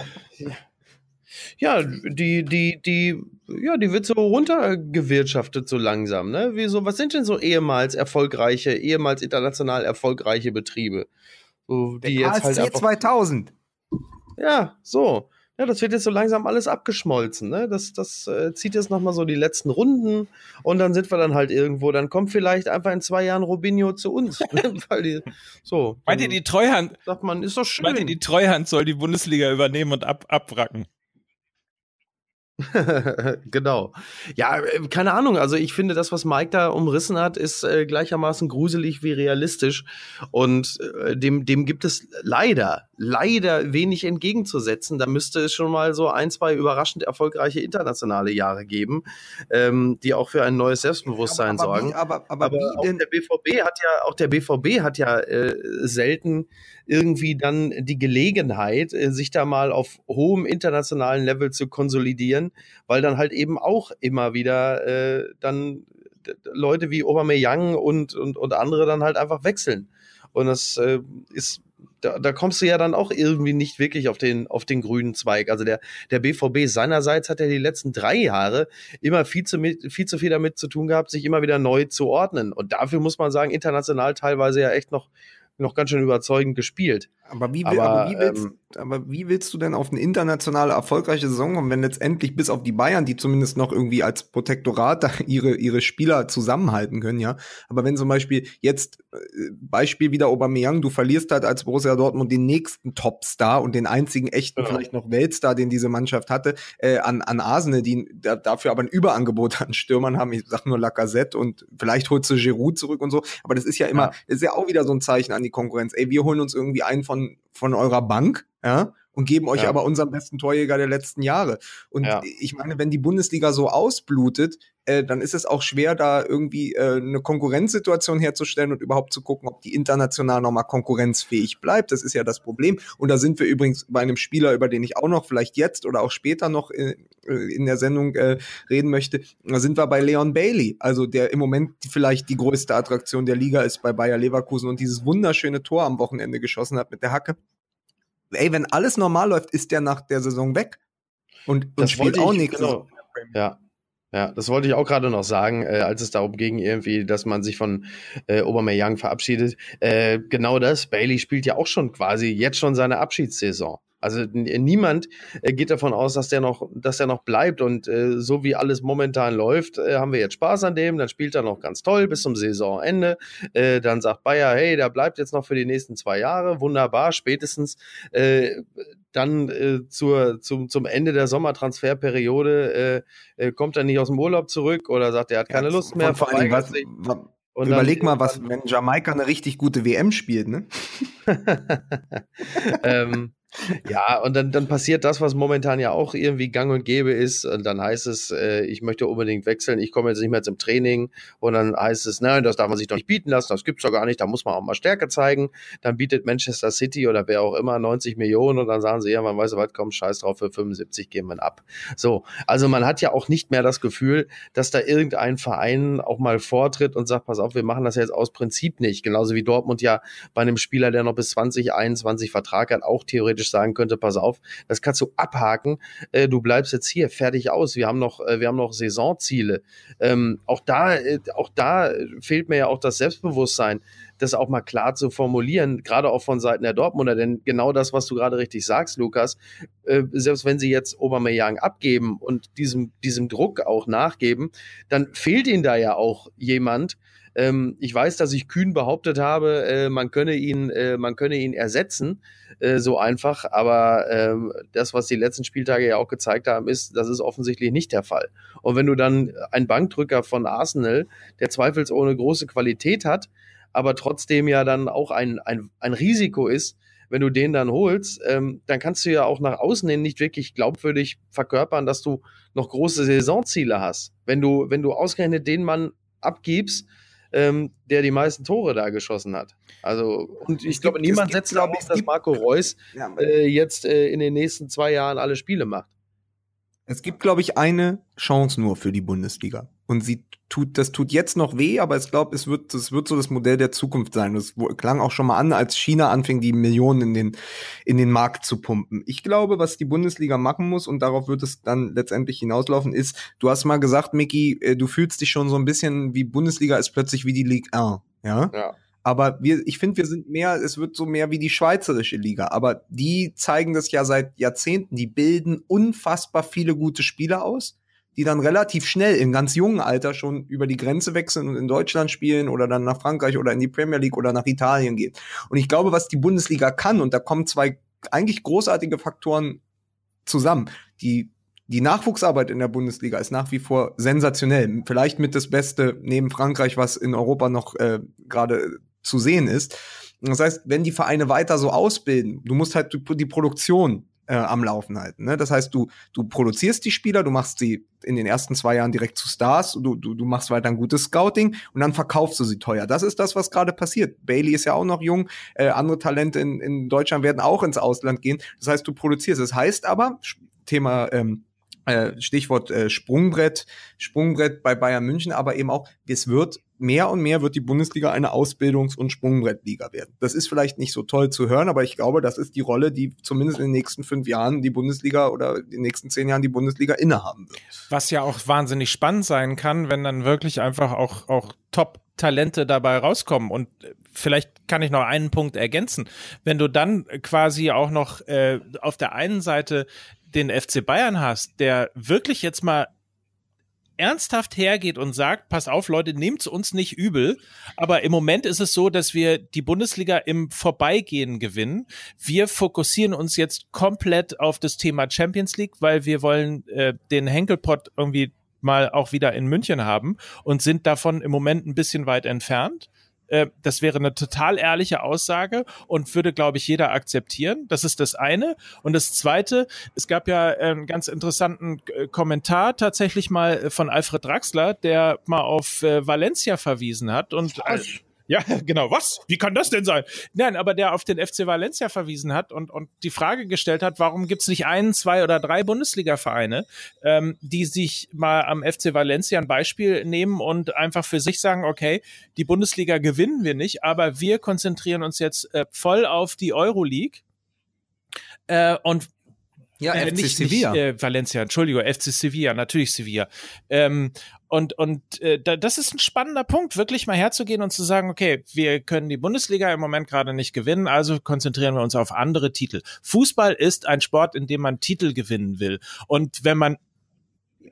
ja, die, die, die, ja, die wird so runtergewirtschaftet so langsam, ne? Wieso, was sind denn so ehemals erfolgreiche, ehemals international erfolgreiche Betriebe? So, die Der jetzt halt einfach, 2000. Ja, so ja, das wird jetzt so langsam alles abgeschmolzen. Ne? Das, das äh, zieht jetzt nochmal so die letzten Runden und dann sind wir dann halt irgendwo. Dann kommt vielleicht einfach in zwei Jahren Robinho zu uns. Weil die, so, Meint ihr, die Treuhand? Sagt man, ist doch schön. Meint ihr, die Treuhand soll die Bundesliga übernehmen und ab, abwracken? genau. Ja, äh, keine Ahnung. Also ich finde, das, was Mike da umrissen hat, ist äh, gleichermaßen gruselig wie realistisch. Und äh, dem, dem gibt es leider, leider wenig entgegenzusetzen. Da müsste es schon mal so ein, zwei überraschend erfolgreiche internationale Jahre geben, ähm, die auch für ein neues Selbstbewusstsein aber, aber sorgen. Wie, aber, aber, aber auch der BVB hat ja, auch der BVB hat ja äh, selten irgendwie dann die Gelegenheit, äh, sich da mal auf hohem internationalen Level zu konsolidieren, weil dann halt eben auch immer wieder äh, dann Leute wie Aubameyang und, und, und andere dann halt einfach wechseln. Und das äh, ist da, da kommst du ja dann auch irgendwie nicht wirklich auf den, auf den grünen Zweig. Also der, der BVB seinerseits hat ja die letzten drei Jahre immer viel zu, viel zu viel damit zu tun gehabt, sich immer wieder neu zu ordnen. Und dafür muss man sagen, international teilweise ja echt noch noch ganz schön überzeugend gespielt. Aber wie, will, aber, aber wie willst, ähm, aber wie willst du denn auf eine internationale erfolgreiche Saison kommen, wenn letztendlich bis auf die Bayern, die zumindest noch irgendwie als Protektorat ihre, ihre Spieler zusammenhalten können, ja. Aber wenn zum Beispiel jetzt, äh, Beispiel wieder Aubameyang, du verlierst halt als Borussia Dortmund den nächsten Topstar und den einzigen echten, ja. vielleicht noch Weltstar, den diese Mannschaft hatte, äh, an, an Arsenal, die da, dafür aber ein Überangebot an Stürmern haben. Ich sag nur Lacazette und vielleicht holst du Giroud zurück und so. Aber das ist ja immer, ja. ist ja auch wieder so ein Zeichen an die Konkurrenz. Ey, wir holen uns irgendwie einen von, von eurer Bank, ja, und geben euch ja. aber unseren besten Torjäger der letzten Jahre. Und ja. ich meine, wenn die Bundesliga so ausblutet, äh, dann ist es auch schwer, da irgendwie äh, eine Konkurrenzsituation herzustellen und überhaupt zu gucken, ob die international nochmal konkurrenzfähig bleibt. Das ist ja das Problem. Und da sind wir übrigens bei einem Spieler, über den ich auch noch vielleicht jetzt oder auch später noch in, äh, in der Sendung äh, reden möchte. Da sind wir bei Leon Bailey, also der im Moment vielleicht die größte Attraktion der Liga ist bei Bayer Leverkusen und dieses wunderschöne Tor am Wochenende geschossen hat mit der Hacke ey, wenn alles normal läuft, ist der nach der Saison weg. Und, und spielt auch nichts. Genau. Ja. Ja, das wollte ich auch gerade noch sagen, äh, als es darum ging, irgendwie, dass man sich von äh, Aubameyang verabschiedet. Äh, genau das, Bailey spielt ja auch schon quasi jetzt schon seine Abschiedssaison. Also niemand äh, geht davon aus, dass der noch, dass der noch bleibt. Und äh, so wie alles momentan läuft, äh, haben wir jetzt Spaß an dem. Dann spielt er noch ganz toll bis zum Saisonende. Äh, dann sagt Bayer, hey, der bleibt jetzt noch für die nächsten zwei Jahre. Wunderbar, spätestens äh, dann äh, zur, zum, zum Ende der Sommertransferperiode äh, äh, kommt er nicht aus dem Urlaub zurück oder sagt, er hat keine ja, Lust mehr. Vor allem, was, und Überleg mal, was, wenn Jamaika eine richtig gute WM spielt, ne? ähm, ja, und dann, dann passiert das, was momentan ja auch irgendwie gang und gäbe ist. Und dann heißt es, äh, ich möchte unbedingt wechseln, ich komme jetzt nicht mehr zum Training. Und dann heißt es, nein, das darf man sich doch nicht bieten lassen, das gibt's doch gar nicht, da muss man auch mal Stärke zeigen. Dann bietet Manchester City oder wer auch immer 90 Millionen und dann sagen sie, ja, man weiß was, komm, scheiß drauf, für 75 gehen wir ab. So, also man hat ja auch nicht mehr das Gefühl, dass da irgendein Verein auch mal vortritt und sagt, pass auf, wir machen das jetzt aus Prinzip nicht. Genauso wie Dortmund ja bei einem Spieler, der noch bis 2021 Vertrag hat, auch theoretisch theoretisch sagen könnte, pass auf, das kannst du abhaken, äh, du bleibst jetzt hier, fertig aus, wir haben noch, äh, wir haben noch Saisonziele. Ähm, auch da, äh, auch da fehlt mir ja auch das Selbstbewusstsein, das auch mal klar zu formulieren, gerade auch von Seiten der Dortmunder, denn genau das, was du gerade richtig sagst, Lukas, äh, selbst wenn sie jetzt Aubameyang abgeben und diesem, diesem Druck auch nachgeben, dann fehlt ihnen da ja auch jemand, ähm, ich weiß, dass ich kühn behauptet habe, äh, man könne ihn, äh, man könne ihn ersetzen, äh, so einfach. Aber ähm, das, was die letzten Spieltage ja auch gezeigt haben, ist, das ist offensichtlich nicht der Fall. Und wenn du dann einen Bankdrücker von Arsenal, der zweifelsohne große Qualität hat, aber trotzdem ja dann auch ein, ein, ein Risiko ist, wenn du den dann holst, ähm, dann kannst du ja auch nach außen hin nicht wirklich glaubwürdig verkörpern, dass du noch große Saisonziele hast. Wenn du, wenn du ausgerechnet den Mann abgibst, ähm, der die meisten Tore da geschossen hat. Also, und ich glaube, niemand setzt darauf, dass Marco Reus ja, äh, jetzt äh, in den nächsten zwei Jahren alle Spiele macht. Es gibt, glaube ich, eine Chance nur für die Bundesliga. Und sie tut, das tut jetzt noch weh, aber ich glaube, es wird, es wird so das Modell der Zukunft sein. Das klang auch schon mal an, als China anfing, die Millionen in den, in den Markt zu pumpen. Ich glaube, was die Bundesliga machen muss, und darauf wird es dann letztendlich hinauslaufen, ist, du hast mal gesagt, Mickey, äh, du fühlst dich schon so ein bisschen wie Bundesliga ist plötzlich wie die Ligue 1. Ja. ja. Aber wir, ich finde, wir sind mehr, es wird so mehr wie die schweizerische Liga. Aber die zeigen das ja seit Jahrzehnten. Die bilden unfassbar viele gute Spieler aus die dann relativ schnell im ganz jungen Alter schon über die Grenze wechseln und in Deutschland spielen oder dann nach Frankreich oder in die Premier League oder nach Italien gehen. Und ich glaube, was die Bundesliga kann, und da kommen zwei eigentlich großartige Faktoren zusammen. Die die Nachwuchsarbeit in der Bundesliga ist nach wie vor sensationell. Vielleicht mit das Beste neben Frankreich, was in Europa noch äh, gerade zu sehen ist. Das heißt, wenn die Vereine weiter so ausbilden, du musst halt die Produktion äh, am Laufen halten. Ne? Das heißt, du, du produzierst die Spieler, du machst sie in den ersten zwei Jahren direkt zu Stars, du, du, du machst weiter ein gutes Scouting und dann verkaufst du sie teuer. Das ist das, was gerade passiert. Bailey ist ja auch noch jung, äh, andere Talente in, in Deutschland werden auch ins Ausland gehen. Das heißt, du produzierst. Das heißt aber, Thema ähm, äh, Stichwort äh, Sprungbrett, Sprungbrett bei Bayern München, aber eben auch, es wird mehr und mehr wird die Bundesliga eine Ausbildungs- und Sprungbrettliga werden. Das ist vielleicht nicht so toll zu hören, aber ich glaube, das ist die Rolle, die zumindest in den nächsten fünf Jahren die Bundesliga oder in den nächsten zehn Jahren die Bundesliga innehaben wird. Was ja auch wahnsinnig spannend sein kann, wenn dann wirklich einfach auch, auch top Talente dabei rauskommen. Und vielleicht kann ich noch einen Punkt ergänzen. Wenn du dann quasi auch noch äh, auf der einen Seite den FC Bayern hast, der wirklich jetzt mal ernsthaft hergeht und sagt, pass auf Leute, nehmt's uns nicht übel, aber im Moment ist es so, dass wir die Bundesliga im Vorbeigehen gewinnen. Wir fokussieren uns jetzt komplett auf das Thema Champions League, weil wir wollen äh, den Henkelpott irgendwie mal auch wieder in München haben und sind davon im Moment ein bisschen weit entfernt. Äh, das wäre eine total ehrliche Aussage und würde, glaube ich, jeder akzeptieren. Das ist das eine. Und das zweite, es gab ja einen ganz interessanten äh, Kommentar tatsächlich mal von Alfred Draxler, der mal auf äh, Valencia verwiesen hat und ja, genau. Was? Wie kann das denn sein? Nein, aber der auf den FC Valencia verwiesen hat und, und die Frage gestellt hat, warum gibt es nicht einen, zwei oder drei Bundesliga-Vereine, ähm, die sich mal am FC Valencia ein Beispiel nehmen und einfach für sich sagen, okay, die Bundesliga gewinnen wir nicht, aber wir konzentrieren uns jetzt äh, voll auf die Euroleague. Äh, und ja, äh, FC nicht, Sevilla. Nicht, äh, Valencia, Entschuldigung, FC Sevilla, natürlich Sevilla. Ähm, und und äh, das ist ein spannender Punkt, wirklich mal herzugehen und zu sagen, okay, wir können die Bundesliga im Moment gerade nicht gewinnen, also konzentrieren wir uns auf andere Titel. Fußball ist ein Sport, in dem man Titel gewinnen will. Und wenn man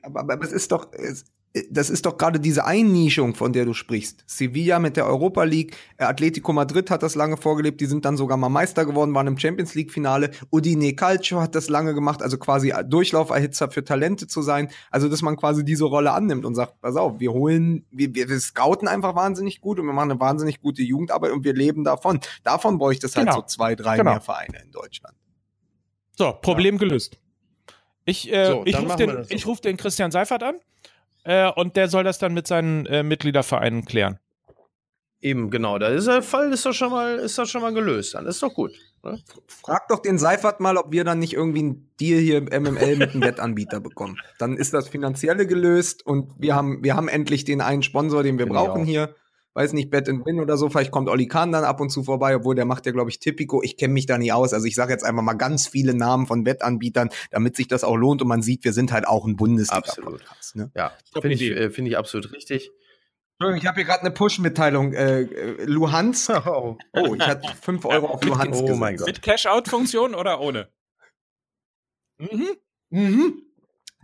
aber, aber es ist doch, es, das ist doch gerade diese Einnischung, von der du sprichst. Sevilla mit der Europa League, äh, Atletico Madrid hat das lange vorgelebt, die sind dann sogar mal Meister geworden, waren im Champions League Finale. Udine Calcio hat das lange gemacht, also quasi Durchlauferhitzer für Talente zu sein. Also, dass man quasi diese Rolle annimmt und sagt, pass auf, wir holen, wir, wir, wir scouten einfach wahnsinnig gut und wir machen eine wahnsinnig gute Jugendarbeit und wir leben davon. Davon bräuchte es halt genau. so zwei, drei genau. mehr Vereine in Deutschland. So, Problem ja. gelöst. Ich, äh, so, ich rufe den, so. ruf den Christian Seifert an äh, und der soll das dann mit seinen äh, Mitgliedervereinen klären. Eben, genau. Da ist der Fall, ist doch schon mal, ist doch schon mal gelöst. Dann ist doch gut. Ne? Frag doch den Seifert mal, ob wir dann nicht irgendwie einen Deal hier im MML mit einem Wettanbieter bekommen. Dann ist das Finanzielle gelöst und wir haben, wir haben endlich den einen Sponsor, den wir genau. brauchen hier weiß nicht, Bet and Win oder so. Vielleicht kommt Oli Kahn dann ab und zu vorbei, obwohl der macht ja, glaube ich, Tipico. Ich kenne mich da nie aus. Also ich sage jetzt einfach mal ganz viele Namen von Wettanbietern, damit sich das auch lohnt und man sieht, wir sind halt auch ein Bundesliga-Podcast. Ne? Ja, finde ich, äh, find ich absolut richtig. Ich habe hier gerade eine Push-Mitteilung. Äh, äh Luhans. Oh. oh, ich hatte 5 Euro auf Luhans Oh mein Gott. Mit Cash-Out-Funktion oder ohne? Mhm. Mhm.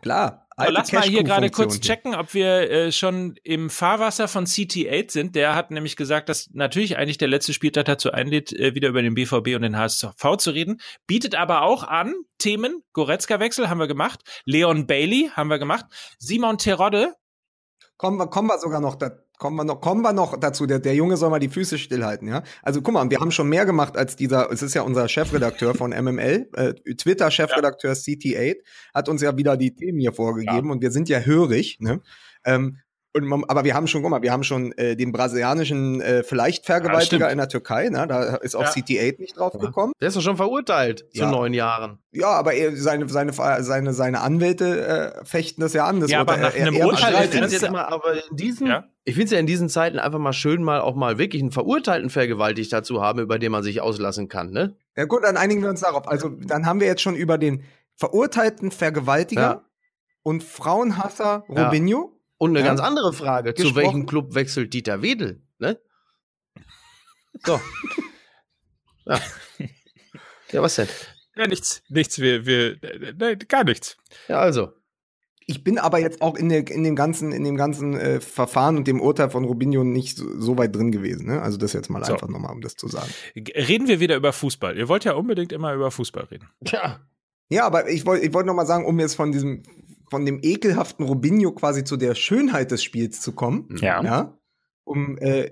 Klar. Aber lass mal hier gerade kurz checken, ob wir äh, schon im Fahrwasser von CT8 sind. Der hat nämlich gesagt, dass natürlich eigentlich der letzte Spieltag dazu einlädt, äh, wieder über den BVB und den HSV zu reden. Bietet aber auch an Themen. Goretzka-Wechsel haben wir gemacht. Leon Bailey haben wir gemacht. Simon Terodde. Kommen wir, kommen wir sogar noch da, kommen wir noch, kommen wir noch dazu. Der, der Junge soll mal die Füße stillhalten, ja. Also guck mal, wir haben schon mehr gemacht als dieser, es ist ja unser Chefredakteur von MML, äh, Twitter-Chefredakteur ja. CT8, hat uns ja wieder die Themen hier vorgegeben ja. und wir sind ja hörig, ne? Ähm, und man, aber wir haben schon, guck mal, wir haben schon äh, den brasilianischen äh, vielleicht Vergewaltiger ja, in der Türkei, ne? da ist auch ja. CT8 nicht drauf gekommen. Der ist doch schon verurteilt ja. zu neun Jahren. Ja, aber er, seine, seine, seine, seine Anwälte äh, fechten das ja an. Das ja, aber nach er, einem Urteil. Ich finde es aber in diesen, ja? ich finde ja in diesen Zeiten einfach mal schön, mal auch mal wirklich einen verurteilten Vergewaltigter zu haben, über den man sich auslassen kann, ne? Ja gut, dann einigen wir uns darauf. Also dann haben wir jetzt schon über den verurteilten Vergewaltiger und Frauenhasser Robinho und eine ja? ganz andere Frage: Gesprochen. Zu welchem Club wechselt Dieter Wedel? Ne? So. ja. ja, was denn? Ja, nichts. Nichts. Wir, wir, ne, gar nichts. Ja, also. Ich bin aber jetzt auch in, der, in dem ganzen, in dem ganzen äh, Verfahren und dem Urteil von Rubinho nicht so, so weit drin gewesen. Ne? Also das jetzt mal so. einfach nochmal, um das zu sagen. Reden wir wieder über Fußball. Ihr wollt ja unbedingt immer über Fußball reden. Ja. Ja, aber ich wollte ich wollt noch mal sagen, um jetzt von diesem von dem ekelhaften Robinho quasi zu der Schönheit des Spiels zu kommen. Ja. ja um, äh,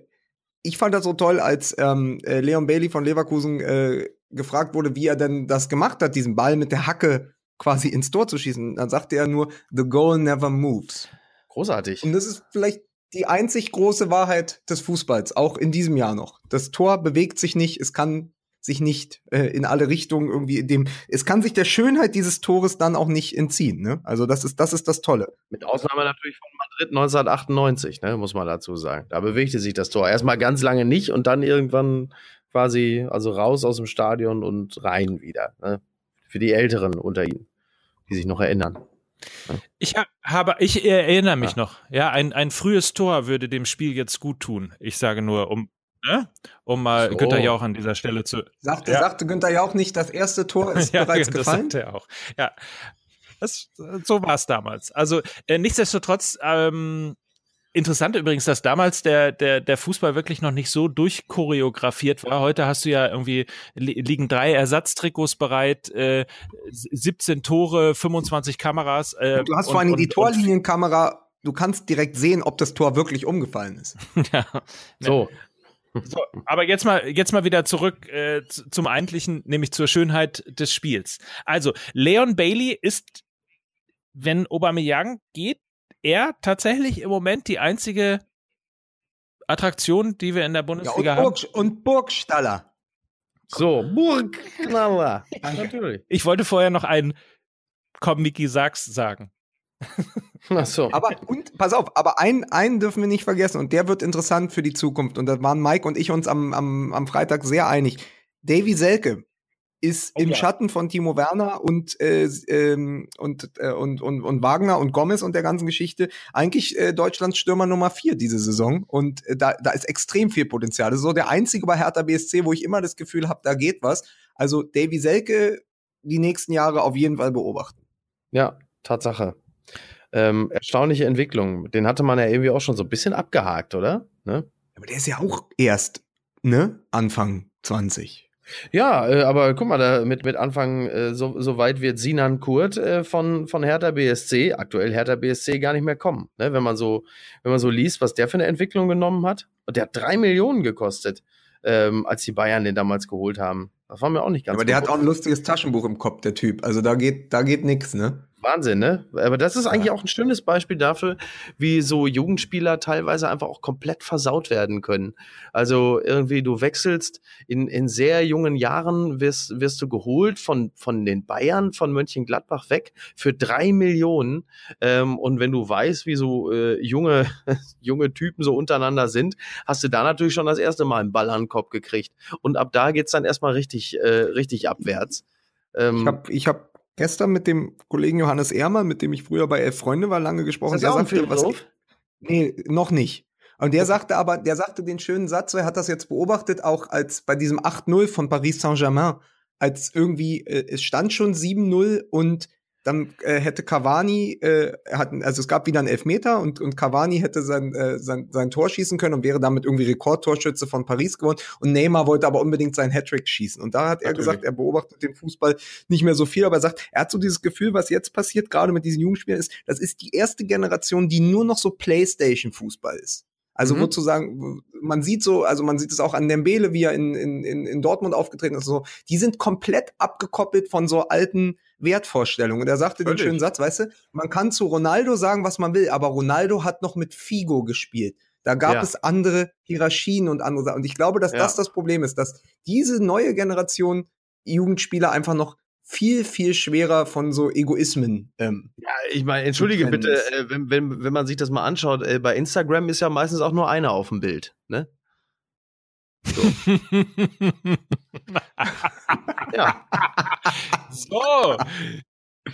ich fand das so toll, als ähm, äh, Leon Bailey von Leverkusen äh, gefragt wurde, wie er denn das gemacht hat, diesen Ball mit der Hacke quasi ins Tor zu schießen. Dann sagte er nur, the goal never moves. Großartig. Und das ist vielleicht die einzig große Wahrheit des Fußballs, auch in diesem Jahr noch. Das Tor bewegt sich nicht, es kann sich nicht äh, in alle Richtungen irgendwie dem. Es kann sich der Schönheit dieses Tores dann auch nicht entziehen. Ne? Also das ist das ist das Tolle. Mit Ausnahme natürlich von Madrid 1998, ne, muss man dazu sagen. Da bewegte sich das Tor erstmal ganz lange nicht und dann irgendwann quasi also raus aus dem Stadion und rein wieder. Ne? Für die Älteren unter ihnen, die sich noch erinnern. Ich habe, ich erinnere mich ja. noch. Ja, ein, ein frühes Tor würde dem Spiel jetzt gut tun. Ich sage nur, um, ne? um mal so. Günther Jauch an dieser Stelle zu. Sagte, ja. sagte Günther Jauch nicht, das erste Tor ist ja, bereits das gefallen? Das sagte er auch. Ja. Das, so war es damals. Also äh, nichtsdestotrotz ähm, Interessant übrigens, dass damals der, der, der Fußball wirklich noch nicht so durchchoreografiert war. Heute hast du ja irgendwie, liegen drei Ersatztrikots bereit, äh, 17 Tore, 25 Kameras. Äh, du hast vor allem die Torlinienkamera, du kannst direkt sehen, ob das Tor wirklich umgefallen ist. ja. So. So, aber jetzt mal, jetzt mal wieder zurück äh, zum Eigentlichen, nämlich zur Schönheit des Spiels. Also, Leon Bailey ist, wenn Aubameyang geht, er tatsächlich im Moment die einzige Attraktion, die wir in der Bundesliga ja, und Burg, haben. Und Burgstaller. So, Burgknaller. Natürlich. Ich wollte vorher noch einen Komm, Miki, sag's sagen. Ach so. Aber, und, pass auf, aber einen, einen dürfen wir nicht vergessen und der wird interessant für die Zukunft. Und da waren Mike und ich uns am, am, am Freitag sehr einig. Davy Selke ist oh, im ja. Schatten von Timo Werner und, äh, ähm, und, äh, und, und, und Wagner und Gomez und der ganzen Geschichte eigentlich äh, Deutschlands Stürmer Nummer vier diese Saison. Und äh, da, da ist extrem viel Potenzial. Das ist so der einzige bei Hertha BSC, wo ich immer das Gefühl habe, da geht was. Also Davy Selke die nächsten Jahre auf jeden Fall beobachten. Ja, Tatsache. Ähm, erstaunliche Entwicklung. Den hatte man ja irgendwie auch schon so ein bisschen abgehakt, oder? Ne? Aber der ist ja auch erst, ne? Anfang 20. Ja, äh, aber guck mal, da mit, mit Anfang, äh, so, so weit wird Sinan Kurt äh, von, von Hertha BSC, aktuell Hertha BSC, gar nicht mehr kommen. Ne? Wenn, man so, wenn man so liest, was der für eine Entwicklung genommen hat. Und der hat drei Millionen gekostet, ähm, als die Bayern den damals geholt haben. Das war mir auch nicht ganz Aber der hat auch ein lustiges Taschenbuch im Kopf, der Typ. Also da geht, da geht nix, ne? Wahnsinn, ne? Aber das ist eigentlich auch ein schönes Beispiel dafür, wie so Jugendspieler teilweise einfach auch komplett versaut werden können. Also irgendwie, du wechselst in, in sehr jungen Jahren, wirst, wirst du geholt von, von den Bayern, von Mönchengladbach weg für drei Millionen. Ähm, und wenn du weißt, wie so äh, junge, junge Typen so untereinander sind, hast du da natürlich schon das erste Mal einen Ball an den Kopf gekriegt. Und ab da geht's dann erstmal richtig, äh, richtig abwärts. Ähm, ich habe ich hab gestern mit dem Kollegen Johannes Ermer, mit dem ich früher bei Elf Freunde war, lange gesprochen. Ist das der sagte, was ich, Nee, noch nicht. Und der sagte aber, der sagte den schönen Satz, er hat das jetzt beobachtet, auch als bei diesem 8-0 von Paris Saint-Germain, als irgendwie, äh, es stand schon 7-0 und dann äh, hätte Cavani, äh, hatten, also es gab wieder einen Elfmeter und, und Cavani hätte sein, äh, sein, sein Tor schießen können und wäre damit irgendwie Rekordtorschütze von Paris geworden. Und Neymar wollte aber unbedingt seinen Hattrick schießen. Und da hat er gesagt, er beobachtet den Fußball nicht mehr so viel, aber er sagt, er hat so dieses Gefühl, was jetzt passiert, gerade mit diesen Jugendspielern, ist, das ist die erste Generation, die nur noch so Playstation-Fußball ist. Also mhm. wo sagen, man sieht so, also man sieht es auch an Dembele, wie er in, in, in Dortmund aufgetreten ist, so, die sind komplett abgekoppelt von so alten Wertvorstellungen. Und er sagte Völlig. den schönen Satz, weißt du, man kann zu Ronaldo sagen, was man will, aber Ronaldo hat noch mit Figo gespielt. Da gab ja. es andere Hierarchien und andere Sachen. Und ich glaube, dass ja. das das Problem ist, dass diese neue Generation Jugendspieler einfach noch viel, viel schwerer von so Egoismen. Ähm, ja, ich meine, entschuldige bitte, äh, wenn, wenn, wenn man sich das mal anschaut, äh, bei Instagram ist ja meistens auch nur einer auf dem Bild, ne? So. ja. So.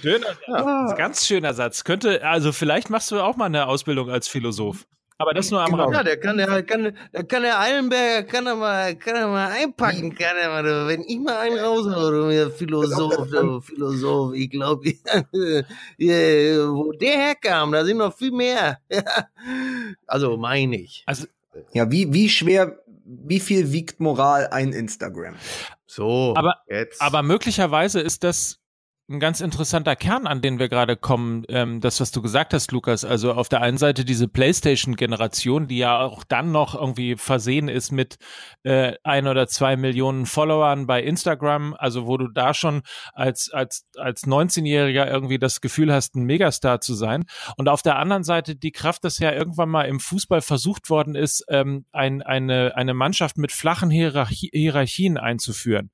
Schöner, ja. ganz schöner Satz. Könnte, also vielleicht machst du auch mal eine Ausbildung als Philosoph. Aber das nur am genau. Rand. Ja, der kann, der kann, der kann der Eilenberger, kann er mal, kann er mal einpacken, kann er mal, wenn ich mal einen raushaue, der Philosoph, der Philosoph, ich glaube, wo der herkam, da sind noch viel mehr. also meine ich. Also, ja, wie, wie schwer, wie viel wiegt Moral ein Instagram? So, aber, jetzt. aber möglicherweise ist das ein ganz interessanter Kern, an den wir gerade kommen. Ähm, das, was du gesagt hast, Lukas. Also auf der einen Seite diese PlayStation-Generation, die ja auch dann noch irgendwie versehen ist mit äh, ein oder zwei Millionen Followern bei Instagram. Also wo du da schon als als als 19-Jähriger irgendwie das Gefühl hast, ein Megastar zu sein. Und auf der anderen Seite die Kraft, dass ja irgendwann mal im Fußball versucht worden ist, ähm, ein, eine eine Mannschaft mit flachen Hierarchie Hierarchien einzuführen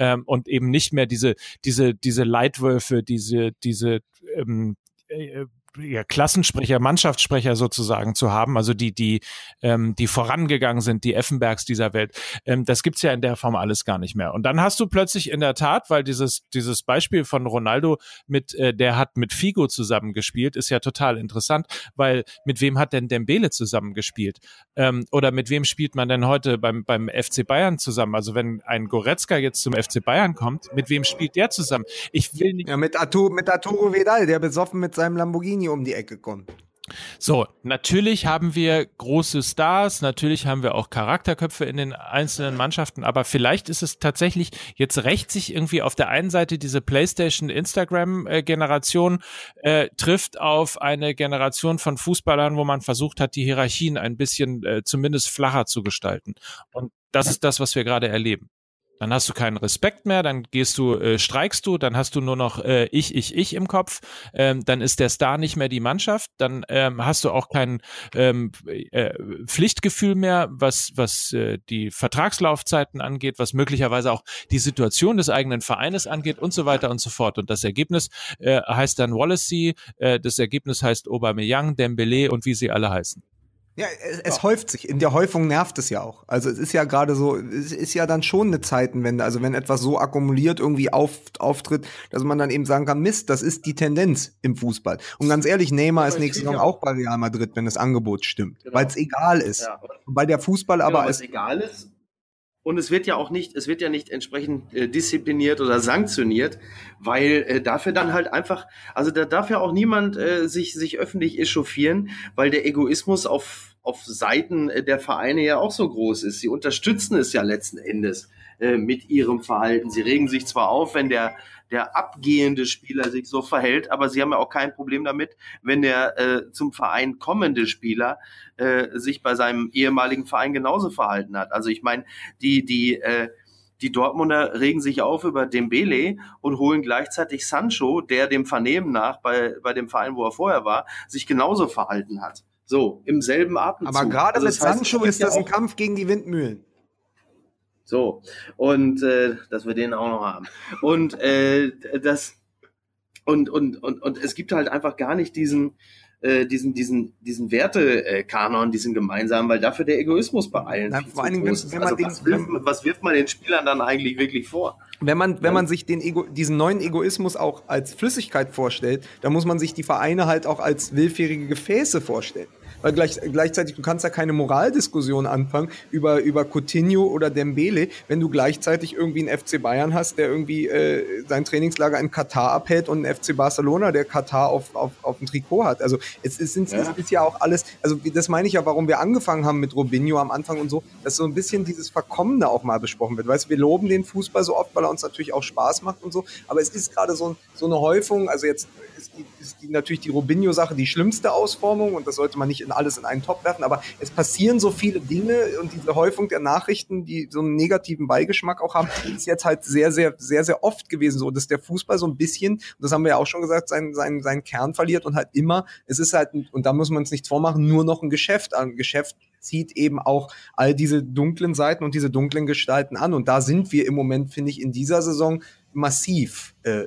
ähm, und eben nicht mehr diese, diese, diese Leitwölfe, diese, diese ähm, äh, ja, Klassensprecher, Mannschaftssprecher sozusagen zu haben, also die, die, ähm, die vorangegangen sind, die Effenbergs dieser Welt. Ähm, das gibt's ja in der Form alles gar nicht mehr. Und dann hast du plötzlich in der Tat, weil dieses, dieses Beispiel von Ronaldo mit, äh, der hat mit Figo zusammengespielt, ist ja total interessant, weil mit wem hat denn Dembele zusammengespielt? Ähm, oder mit wem spielt man denn heute beim, beim FC Bayern zusammen? Also wenn ein Goretzka jetzt zum FC Bayern kommt, mit wem spielt der zusammen? Ich will nicht. Ja, mit, Arturo, mit Arturo Vidal, der besoffen mit seinem Lamborghini Lamborghini um die Ecke kommt. So, natürlich haben wir große Stars, natürlich haben wir auch Charakterköpfe in den einzelnen Mannschaften, aber vielleicht ist es tatsächlich, jetzt rächt sich irgendwie auf der einen Seite diese PlayStation, Instagram-Generation, äh, trifft auf eine Generation von Fußballern, wo man versucht hat, die Hierarchien ein bisschen äh, zumindest flacher zu gestalten. Und das ist das, was wir gerade erleben. Dann hast du keinen Respekt mehr, dann gehst du, äh, streikst du, dann hast du nur noch äh, ich, ich, ich im Kopf, ähm, dann ist der Star nicht mehr die Mannschaft, dann ähm, hast du auch kein ähm, äh, Pflichtgefühl mehr, was, was äh, die Vertragslaufzeiten angeht, was möglicherweise auch die Situation des eigenen Vereines angeht und so weiter und so fort. Und das Ergebnis äh, heißt dann Wallacey, äh, das Ergebnis heißt Aubameyang, Dembele und wie sie alle heißen. Ja, es, es ja. häuft sich. In der Häufung nervt es ja auch. Also es ist ja gerade so, es ist ja dann schon eine Zeitenwende. Also wenn etwas so akkumuliert irgendwie auf, auftritt, dass man dann eben sagen kann, Mist, das ist die Tendenz im Fußball. Und ganz ehrlich, Neymar ist nächste Saison auch bei Real Madrid, wenn das Angebot stimmt. Genau. Weil es egal ist. Ja. Weil der Fußball aber genau, es egal ist. Und es wird ja auch nicht, es wird ja nicht entsprechend äh, diszipliniert oder sanktioniert, weil äh, dafür dann halt einfach, also da darf ja auch niemand äh, sich, sich öffentlich echauffieren, weil der Egoismus auf auf Seiten äh, der Vereine ja auch so groß ist. Sie unterstützen es ja letzten Endes äh, mit ihrem Verhalten. Sie regen sich zwar auf, wenn der der abgehende Spieler sich so verhält, aber sie haben ja auch kein Problem damit, wenn der äh, zum Verein kommende Spieler äh, sich bei seinem ehemaligen Verein genauso verhalten hat. Also ich meine, die die äh, die Dortmunder regen sich auf über Dembele und holen gleichzeitig Sancho, der dem Vernehmen nach bei, bei dem Verein, wo er vorher war, sich genauso verhalten hat. So, im selben Atemzug. Aber gerade also mit Sancho ist das ein Kampf gegen die Windmühlen. So, und äh, dass wir den auch noch haben. Und äh, das und, und, und, und es gibt halt einfach gar nicht diesen, äh, diesen, diesen, diesen Wertekanon, diesen gemeinsamen, weil dafür der Egoismus bei allen. Vor allen Dingen, wenn, wenn man also den, was, wirft, was wirft man den Spielern dann eigentlich wirklich vor? Wenn man, wenn man sich den Ego, diesen neuen Egoismus auch als Flüssigkeit vorstellt, dann muss man sich die Vereine halt auch als willfährige Gefäße vorstellen weil gleich, gleichzeitig, du kannst ja keine Moraldiskussion anfangen über, über Coutinho oder Dembele, wenn du gleichzeitig irgendwie einen FC Bayern hast, der irgendwie äh, sein Trainingslager in Katar abhält und einen FC Barcelona, der Katar auf, auf, auf dem Trikot hat. Also es ist, es ja. ist ja auch alles, also das meine ich ja, warum wir angefangen haben mit Robinho am Anfang und so, dass so ein bisschen dieses Verkommene auch mal besprochen wird. Weißt du, wir loben den Fußball so oft, weil er uns natürlich auch Spaß macht und so, aber es ist gerade so, so eine Häufung, also jetzt ist, die, ist die, natürlich die Robinho-Sache die schlimmste Ausformung und das sollte man nicht in alles in einen Topf werfen, aber es passieren so viele Dinge und diese Häufung der Nachrichten, die so einen negativen Beigeschmack auch haben, ist jetzt halt sehr, sehr, sehr, sehr oft gewesen so, dass der Fußball so ein bisschen, das haben wir ja auch schon gesagt, seinen, seinen, seinen Kern verliert und halt immer, es ist halt, und da muss man es nichts vormachen, nur noch ein Geschäft. Ein Geschäft zieht eben auch all diese dunklen Seiten und diese dunklen Gestalten an. Und da sind wir im Moment, finde ich, in dieser Saison massiv äh,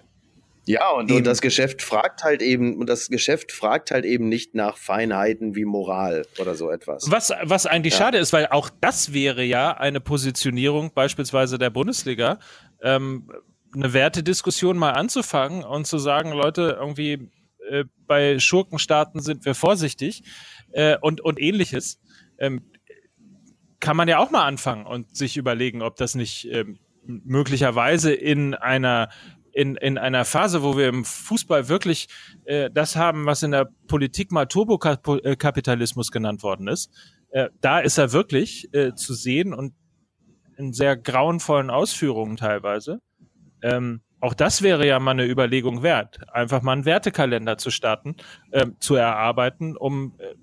ja, und, und, das Geschäft fragt halt eben, und das Geschäft fragt halt eben nicht nach Feinheiten wie Moral oder so etwas. Was, was eigentlich ja. schade ist, weil auch das wäre ja eine Positionierung beispielsweise der Bundesliga, ähm, eine Wertediskussion mal anzufangen und zu sagen, Leute, irgendwie äh, bei Schurkenstaaten sind wir vorsichtig äh, und, und ähnliches. Ähm, kann man ja auch mal anfangen und sich überlegen, ob das nicht ähm, möglicherweise in einer in, in einer Phase, wo wir im Fußball wirklich äh, das haben, was in der Politik mal Turbokapitalismus genannt worden ist, äh, da ist er wirklich äh, zu sehen und in sehr grauenvollen Ausführungen teilweise. Ähm, auch das wäre ja mal eine Überlegung wert, einfach mal einen Wertekalender zu starten, äh, zu erarbeiten, um äh,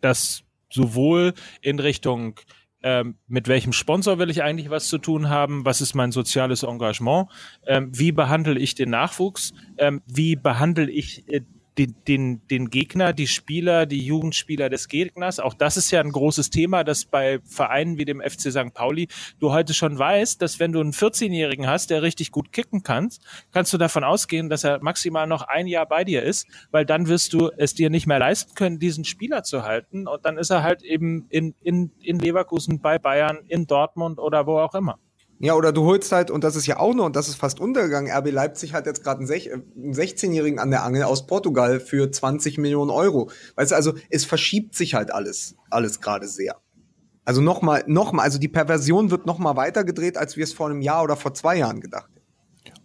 das sowohl in Richtung ähm, mit welchem Sponsor will ich eigentlich was zu tun haben, was ist mein soziales Engagement, ähm, wie behandle ich den Nachwuchs, ähm, wie behandle ich äh, den, den, den Gegner, die Spieler, die Jugendspieler des Gegners. Auch das ist ja ein großes Thema, dass bei Vereinen wie dem FC St. Pauli du heute schon weißt, dass wenn du einen 14-Jährigen hast, der richtig gut kicken kann, kannst du davon ausgehen, dass er maximal noch ein Jahr bei dir ist, weil dann wirst du es dir nicht mehr leisten können, diesen Spieler zu halten. Und dann ist er halt eben in, in, in Leverkusen, bei Bayern, in Dortmund oder wo auch immer. Ja, oder du holst halt, und das ist ja auch noch, und das ist fast untergegangen, RB Leipzig hat jetzt gerade einen, einen 16-Jährigen an der Angel aus Portugal für 20 Millionen Euro. Weißt du, also es verschiebt sich halt alles, alles gerade sehr. Also nochmal, nochmal, also die Perversion wird nochmal weitergedreht, als wir es vor einem Jahr oder vor zwei Jahren gedacht hätten.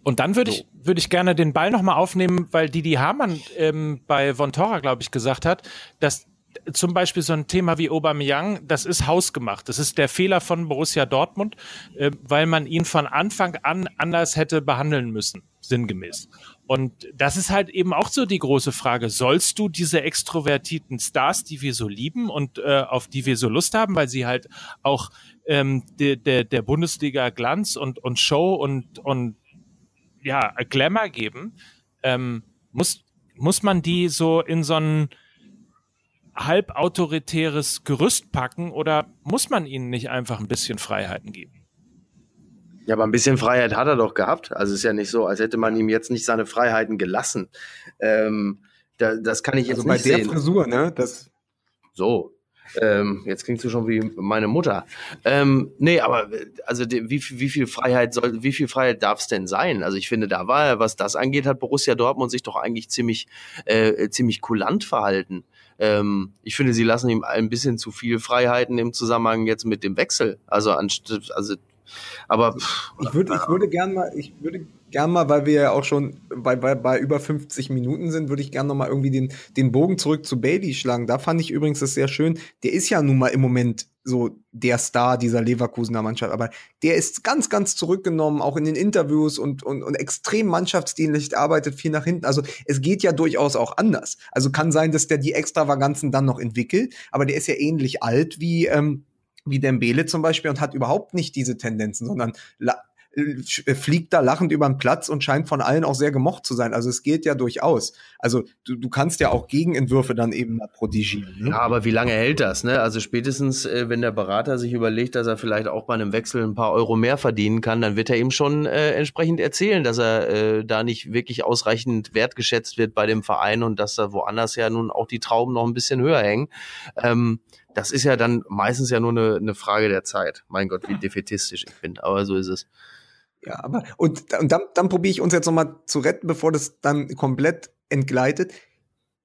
Und dann würde so. ich, würde ich gerne den Ball nochmal aufnehmen, weil Didi Hamann ähm, bei Von Torra, glaube ich, gesagt hat, dass zum Beispiel so ein Thema wie Aubameyang, das ist hausgemacht. Das ist der Fehler von Borussia Dortmund, äh, weil man ihn von Anfang an anders hätte behandeln müssen, sinngemäß. Und das ist halt eben auch so die große Frage. Sollst du diese extrovertierten Stars, die wir so lieben und äh, auf die wir so Lust haben, weil sie halt auch ähm, de, de, der Bundesliga Glanz und, und Show und, und ja, Glamour geben, ähm, muss, muss man die so in so einen halbautoritäres Gerüst packen oder muss man ihnen nicht einfach ein bisschen Freiheiten geben? Ja, aber ein bisschen Freiheit hat er doch gehabt. Also es ist ja nicht so, als hätte man ihm jetzt nicht seine Freiheiten gelassen. Ähm, da, das kann ich jetzt also nicht bei der Frisur, ne? Das so. Ähm, jetzt klingst du schon wie meine Mutter. Ähm, nee, aber also die, wie, wie viel Freiheit soll, wie viel Freiheit darf es denn sein? Also ich finde, da war, was das angeht, hat Borussia Dortmund sich doch eigentlich ziemlich, äh, ziemlich kulant verhalten. Ähm, ich finde, sie lassen ihm ein bisschen zu viel Freiheiten im Zusammenhang jetzt mit dem Wechsel. Also, also aber pff, ich würde, ich würde gern mal, ich würde gern mal, weil wir ja auch schon bei, bei, bei über 50 Minuten sind, würde ich gern noch mal irgendwie den, den Bogen zurück zu Bailey schlagen. Da fand ich übrigens das sehr schön. Der ist ja nun mal im Moment so der Star dieser Leverkusener Mannschaft, aber der ist ganz, ganz zurückgenommen, auch in den Interviews und, und, und extrem mannschaftsdienlich arbeitet viel nach hinten. Also es geht ja durchaus auch anders. Also kann sein, dass der die Extravaganzen dann noch entwickelt, aber der ist ja ähnlich alt wie, ähm, wie Dembele zum Beispiel und hat überhaupt nicht diese Tendenzen, sondern fliegt da lachend über den Platz und scheint von allen auch sehr gemocht zu sein. Also es geht ja durchaus. Also du, du kannst ja auch Gegenentwürfe dann eben mal prodigieren. Ne? Ja, aber wie lange hält das? Ne? Also spätestens, äh, wenn der Berater sich überlegt, dass er vielleicht auch bei einem Wechsel ein paar Euro mehr verdienen kann, dann wird er ihm schon äh, entsprechend erzählen, dass er äh, da nicht wirklich ausreichend wertgeschätzt wird bei dem Verein und dass da woanders ja nun auch die Trauben noch ein bisschen höher hängen. Ähm, das ist ja dann meistens ja nur eine, eine Frage der Zeit. Mein Gott, wie defetistisch ich bin, aber so ist es. Ja, aber und, und dann, dann probiere ich uns jetzt nochmal zu retten, bevor das dann komplett entgleitet.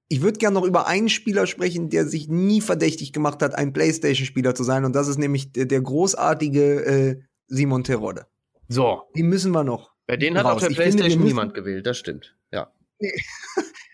Ich würde gerne noch über einen Spieler sprechen, der sich nie verdächtig gemacht hat, ein PlayStation-Spieler zu sein. Und das ist nämlich der, der großartige äh, Simon Terodde. So. Die müssen wir noch. Bei denen hat raus. auch der PlayStation finde, niemand gewählt, das stimmt. Ja.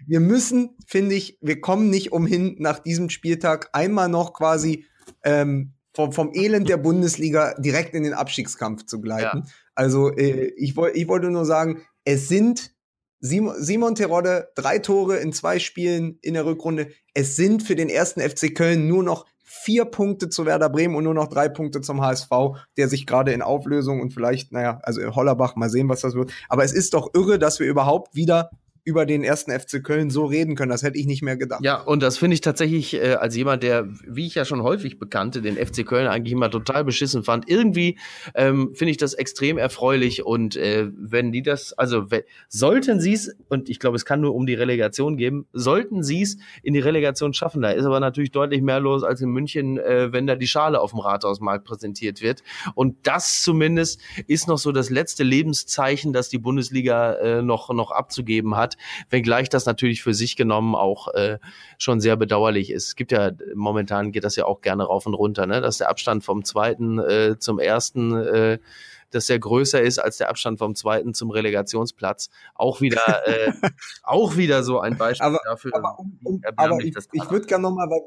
Wir müssen, finde ich, wir kommen nicht umhin, nach diesem Spieltag einmal noch quasi ähm, vom, vom Elend der Bundesliga direkt in den Abstiegskampf zu gleiten. Ja. Also äh, ich, wollt, ich wollte nur sagen, es sind Simon, Simon Terodde, drei Tore in zwei Spielen in der Rückrunde. Es sind für den ersten FC Köln nur noch vier Punkte zu Werder Bremen und nur noch drei Punkte zum HSV, der sich gerade in Auflösung und vielleicht, naja, also Hollerbach, mal sehen, was das wird. Aber es ist doch irre, dass wir überhaupt wieder über den ersten FC Köln so reden können. Das hätte ich nicht mehr gedacht. Ja, und das finde ich tatsächlich äh, als jemand, der, wie ich ja schon häufig bekannte, den FC Köln eigentlich immer total beschissen fand. Irgendwie ähm, finde ich das extrem erfreulich. Und äh, wenn die das, also sollten sie es, und ich glaube, es kann nur um die Relegation geben, sollten sie es in die Relegation schaffen. Da ist aber natürlich deutlich mehr los als in München, äh, wenn da die Schale auf dem Rathausmarkt präsentiert wird. Und das zumindest ist noch so das letzte Lebenszeichen, das die Bundesliga äh, noch, noch abzugeben hat wenngleich das natürlich für sich genommen auch äh, schon sehr bedauerlich ist. Es gibt ja, momentan geht das ja auch gerne rauf und runter, ne? dass der Abstand vom zweiten äh, zum ersten äh, dass der größer ist als der Abstand vom zweiten zum Relegationsplatz. Auch wieder, äh, auch wieder so ein Beispiel aber, dafür. Aber, um, um, aber ich, ich würde gerne nochmal, weil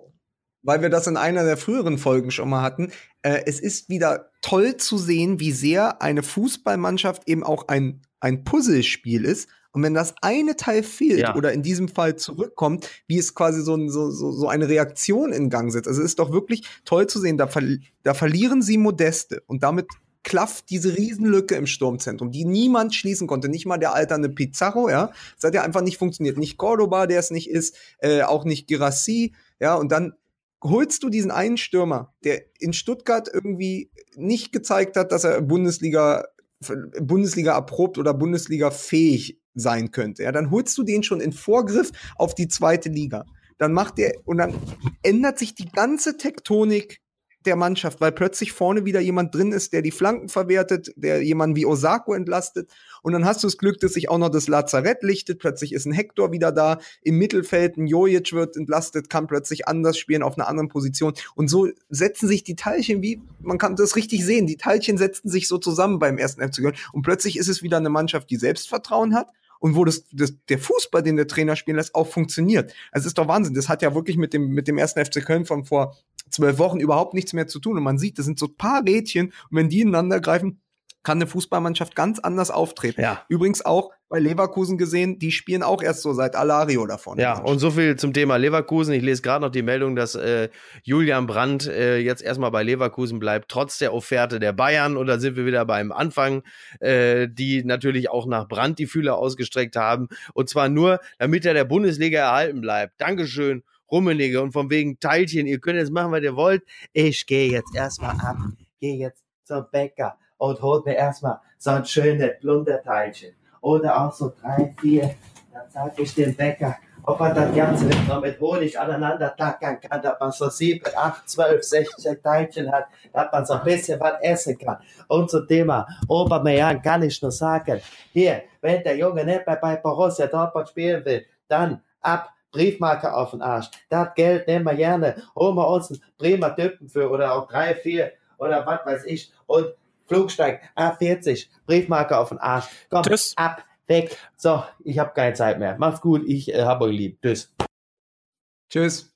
weil wir das in einer der früheren Folgen schon mal hatten. Äh, es ist wieder toll zu sehen, wie sehr eine Fußballmannschaft eben auch ein, ein Puzzlespiel ist. Und wenn das eine Teil fehlt ja. oder in diesem Fall zurückkommt, wie es quasi so, so, so eine Reaktion in Gang setzt. Also es ist doch wirklich toll zu sehen, da, ver da verlieren sie Modeste und damit klafft diese Riesenlücke im Sturmzentrum, die niemand schließen konnte. Nicht mal der alternde Pizarro, ja. Das hat ja einfach nicht funktioniert. Nicht Cordoba, der es nicht ist, äh, auch nicht Girassi, ja. Und dann holst du diesen einen Stürmer, der in Stuttgart irgendwie nicht gezeigt hat, dass er Bundesliga Bundesliga erprobt oder Bundesliga fähig sein könnte. Ja, dann holst du den schon in Vorgriff auf die zweite Liga. Dann macht der und dann ändert sich die ganze Tektonik der Mannschaft, weil plötzlich vorne wieder jemand drin ist, der die Flanken verwertet, der jemanden wie Osako entlastet. Und dann hast du das Glück, dass sich auch noch das Lazarett lichtet. Plötzlich ist ein Hector wieder da. Im Mittelfeld ein Jojic wird entlastet, kann plötzlich anders spielen auf einer anderen Position. Und so setzen sich die Teilchen wie, man kann das richtig sehen, die Teilchen setzen sich so zusammen beim ersten FC Köln. Und plötzlich ist es wieder eine Mannschaft, die Selbstvertrauen hat und wo das, das, der Fußball, den der Trainer spielen lässt, auch funktioniert. Also es ist doch Wahnsinn. Das hat ja wirklich mit dem, mit dem ersten FC Köln von vor zwölf Wochen überhaupt nichts mehr zu tun. Und man sieht, das sind so paar Rädchen und wenn die ineinander greifen, kann eine Fußballmannschaft ganz anders auftreten. Ja. Übrigens auch bei Leverkusen gesehen, die spielen auch erst so seit Alario davon. Ja, und so viel zum Thema Leverkusen. Ich lese gerade noch die Meldung, dass äh, Julian Brandt äh, jetzt erstmal bei Leverkusen bleibt, trotz der Offerte der Bayern. Und da sind wir wieder beim Anfang, äh, die natürlich auch nach Brandt die Fühler ausgestreckt haben. Und zwar nur, damit er der Bundesliga erhalten bleibt. Dankeschön. Rummenigge und von wegen Teilchen, ihr könnt jetzt machen, was ihr wollt. Ich gehe jetzt erstmal ab, gehe jetzt zum Bäcker und holt mir erstmal so ein schönes Blunderteilchen. Oder auch so drei, vier, dann sag ich dem Bäcker, ob man das Ganze noch mit Honig aneinander tackern kann, dass man so sieben, acht, zwölf, sechzehn Teilchen hat, dass man so ein bisschen was essen kann. Und zum Thema Obermeier kann ich nur sagen, hier, wenn der Junge nicht mehr bei Borussia Dortmund spielen will, dann ab Briefmarke auf den Arsch. Das Geld nehmen wir gerne. Holen wir uns einen Bremer Typen für oder auch drei, vier oder was weiß ich. Und Flugsteig A40, Briefmarke auf den Arsch. Komm, Tschüss. ab, weg. So, ich habe keine Zeit mehr. Macht's gut, ich äh, hab euch lieb. Tschüss. Tschüss.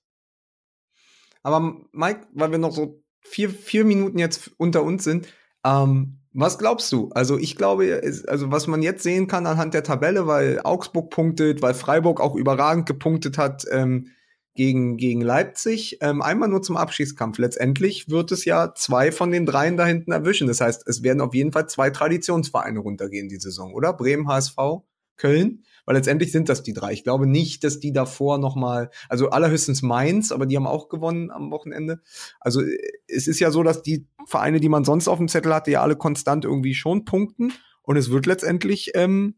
Aber Mike, weil wir noch so vier, vier Minuten jetzt unter uns sind, ähm, was glaubst du? Also ich glaube, also was man jetzt sehen kann anhand der Tabelle, weil Augsburg punktet, weil Freiburg auch überragend gepunktet hat ähm, gegen, gegen Leipzig, ähm, einmal nur zum Abschießkampf. Letztendlich wird es ja zwei von den dreien da hinten erwischen. Das heißt, es werden auf jeden Fall zwei Traditionsvereine runtergehen die Saison, oder? Bremen, HSV, Köln weil letztendlich sind das die drei. Ich glaube nicht, dass die davor noch mal, also allerhöchstens Mainz, aber die haben auch gewonnen am Wochenende. Also es ist ja so, dass die Vereine, die man sonst auf dem Zettel hatte, ja alle konstant irgendwie schon punkten und es wird letztendlich ähm,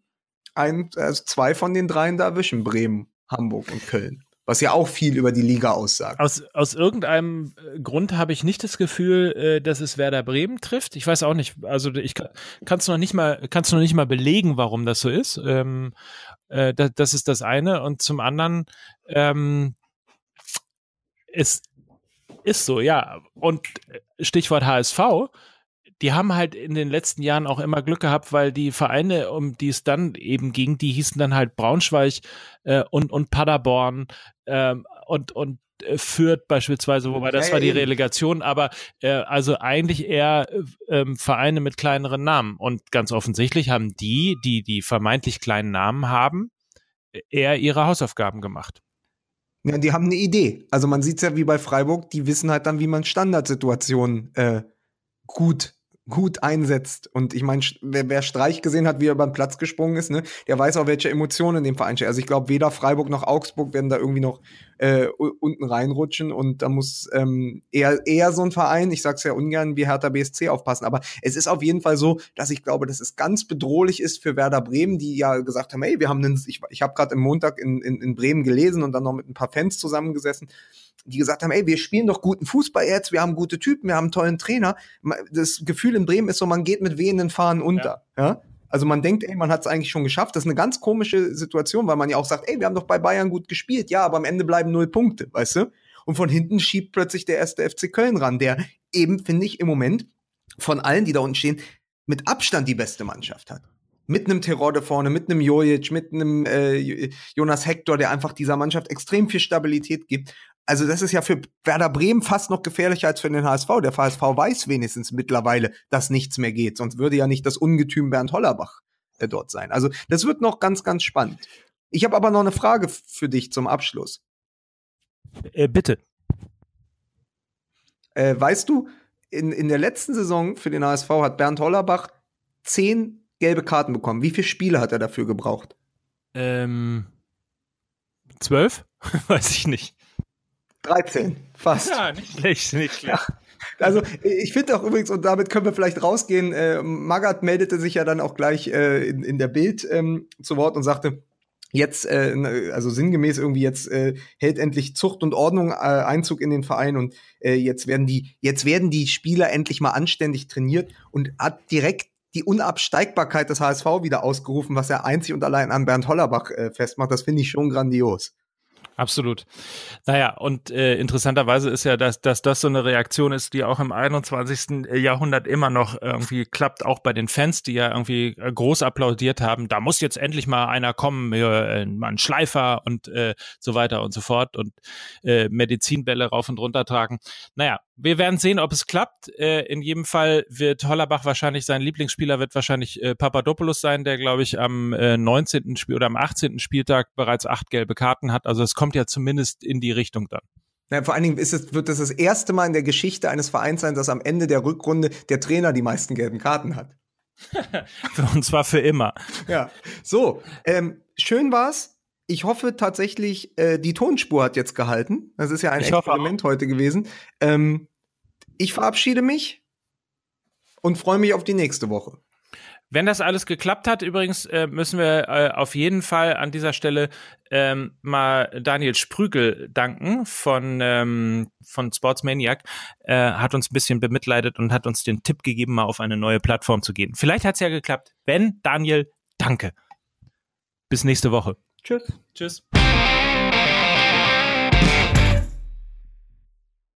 ein, also zwei von den dreien da erwischen, Bremen, Hamburg und Köln was ja auch viel über die Liga aussagt. Aus, aus irgendeinem äh, Grund habe ich nicht das Gefühl, äh, dass es Werder Bremen trifft. Ich weiß auch nicht, also ich kann es noch nicht mal, kannst noch nicht mal belegen, warum das so ist. Ähm, äh, das, das ist das eine. Und zum anderen, ähm, es ist so, ja. Und Stichwort HSV, die haben halt in den letzten Jahren auch immer Glück gehabt, weil die Vereine, um die es dann eben ging, die hießen dann halt Braunschweig äh, und, und Paderborn ähm, und, und äh, Fürth beispielsweise, wobei das ja, war die Relegation, aber äh, also eigentlich eher äh, Vereine mit kleineren Namen. Und ganz offensichtlich haben die, die die vermeintlich kleinen Namen haben, eher ihre Hausaufgaben gemacht. Ja, die haben eine Idee. Also man sieht es ja wie bei Freiburg, die wissen halt dann, wie man Standardsituationen äh, gut gut einsetzt. Und ich meine, wer, wer Streich gesehen hat, wie er über den Platz gesprungen ist, ne, der weiß auch, welche Emotionen in dem Verein stehen. Also ich glaube, weder Freiburg noch Augsburg werden da irgendwie noch äh, unten reinrutschen und da muss ähm, eher, eher so ein Verein, ich sag's ja ungern, wie Hertha BSC aufpassen. Aber es ist auf jeden Fall so, dass ich glaube, dass es ganz bedrohlich ist für Werder Bremen, die ja gesagt haben, hey, wir haben einen, ich, ich habe gerade im Montag in, in, in Bremen gelesen und dann noch mit ein paar Fans zusammengesessen die gesagt haben, ey, wir spielen doch guten Fußball jetzt, wir haben gute Typen, wir haben einen tollen Trainer. Das Gefühl in Bremen ist so, man geht mit wehenden Fahnen unter. Ja. ja? Also man denkt, ey, man hat es eigentlich schon geschafft. Das ist eine ganz komische Situation, weil man ja auch sagt, ey, wir haben doch bei Bayern gut gespielt, ja, aber am Ende bleiben null Punkte, weißt du? Und von hinten schiebt plötzlich der erste FC Köln ran, der eben, finde ich, im Moment von allen, die da unten stehen, mit Abstand die beste Mannschaft hat mit einem Terode vorne, mit einem Jojic, mit einem äh, Jonas Hector, der einfach dieser Mannschaft extrem viel Stabilität gibt. Also das ist ja für Werder Bremen fast noch gefährlicher als für den HSV. Der HSV weiß wenigstens mittlerweile, dass nichts mehr geht. Sonst würde ja nicht das Ungetüm Bernd Hollerbach äh, dort sein. Also das wird noch ganz, ganz spannend. Ich habe aber noch eine Frage für dich zum Abschluss. Äh, bitte. Äh, weißt du, in, in der letzten Saison für den HSV hat Bernd Hollerbach zehn gelbe Karten bekommen. Wie viele Spiele hat er dafür gebraucht? Ähm, zwölf? Weiß ich nicht. 13, fast. Ja, nicht schlecht, nicht schlecht. Ja. Also ich finde auch übrigens, und damit können wir vielleicht rausgehen, äh, Magath meldete sich ja dann auch gleich äh, in, in der Bild ähm, zu Wort und sagte, jetzt, äh, also sinngemäß irgendwie jetzt äh, hält endlich Zucht und Ordnung äh, Einzug in den Verein und äh, jetzt werden die, jetzt werden die Spieler endlich mal anständig trainiert und hat direkt die Unabsteigbarkeit des HSV wieder ausgerufen, was er einzig und allein an Bernd Hollerbach äh, festmacht. Das finde ich schon grandios. Absolut. Naja, und äh, interessanterweise ist ja, dass, dass das so eine Reaktion ist, die auch im 21. Jahrhundert immer noch irgendwie klappt, auch bei den Fans, die ja irgendwie äh, groß applaudiert haben. Da muss jetzt endlich mal einer kommen, äh, mal ein Schleifer und äh, so weiter und so fort und äh, Medizinbälle rauf und runter tragen. Naja, wir werden sehen, ob es klappt. Äh, in jedem Fall wird Hollerbach wahrscheinlich, sein Lieblingsspieler wird wahrscheinlich äh, Papadopoulos sein, der, glaube ich, am äh, 19. Spiel oder am 18. Spieltag bereits acht gelbe Karten hat. Also es kommt ja zumindest in die Richtung dann. Ja, vor allen Dingen ist es, wird es das erste Mal in der Geschichte eines Vereins sein, dass am Ende der Rückrunde der Trainer die meisten gelben Karten hat. und zwar für immer. Ja. So, ähm, schön war's ich hoffe tatsächlich, äh, die Tonspur hat jetzt gehalten. Das ist ja ein ich Experiment heute gewesen. Ähm, ich verabschiede mich und freue mich auf die nächste Woche. Wenn das alles geklappt hat, übrigens äh, müssen wir äh, auf jeden Fall an dieser Stelle ähm, mal Daniel Sprügel danken von, ähm, von Sportsmaniac. Äh, hat uns ein bisschen bemitleidet und hat uns den Tipp gegeben, mal auf eine neue Plattform zu gehen. Vielleicht hat es ja geklappt. Wenn, Daniel, danke. Bis nächste Woche. Tschüss. Tschüss.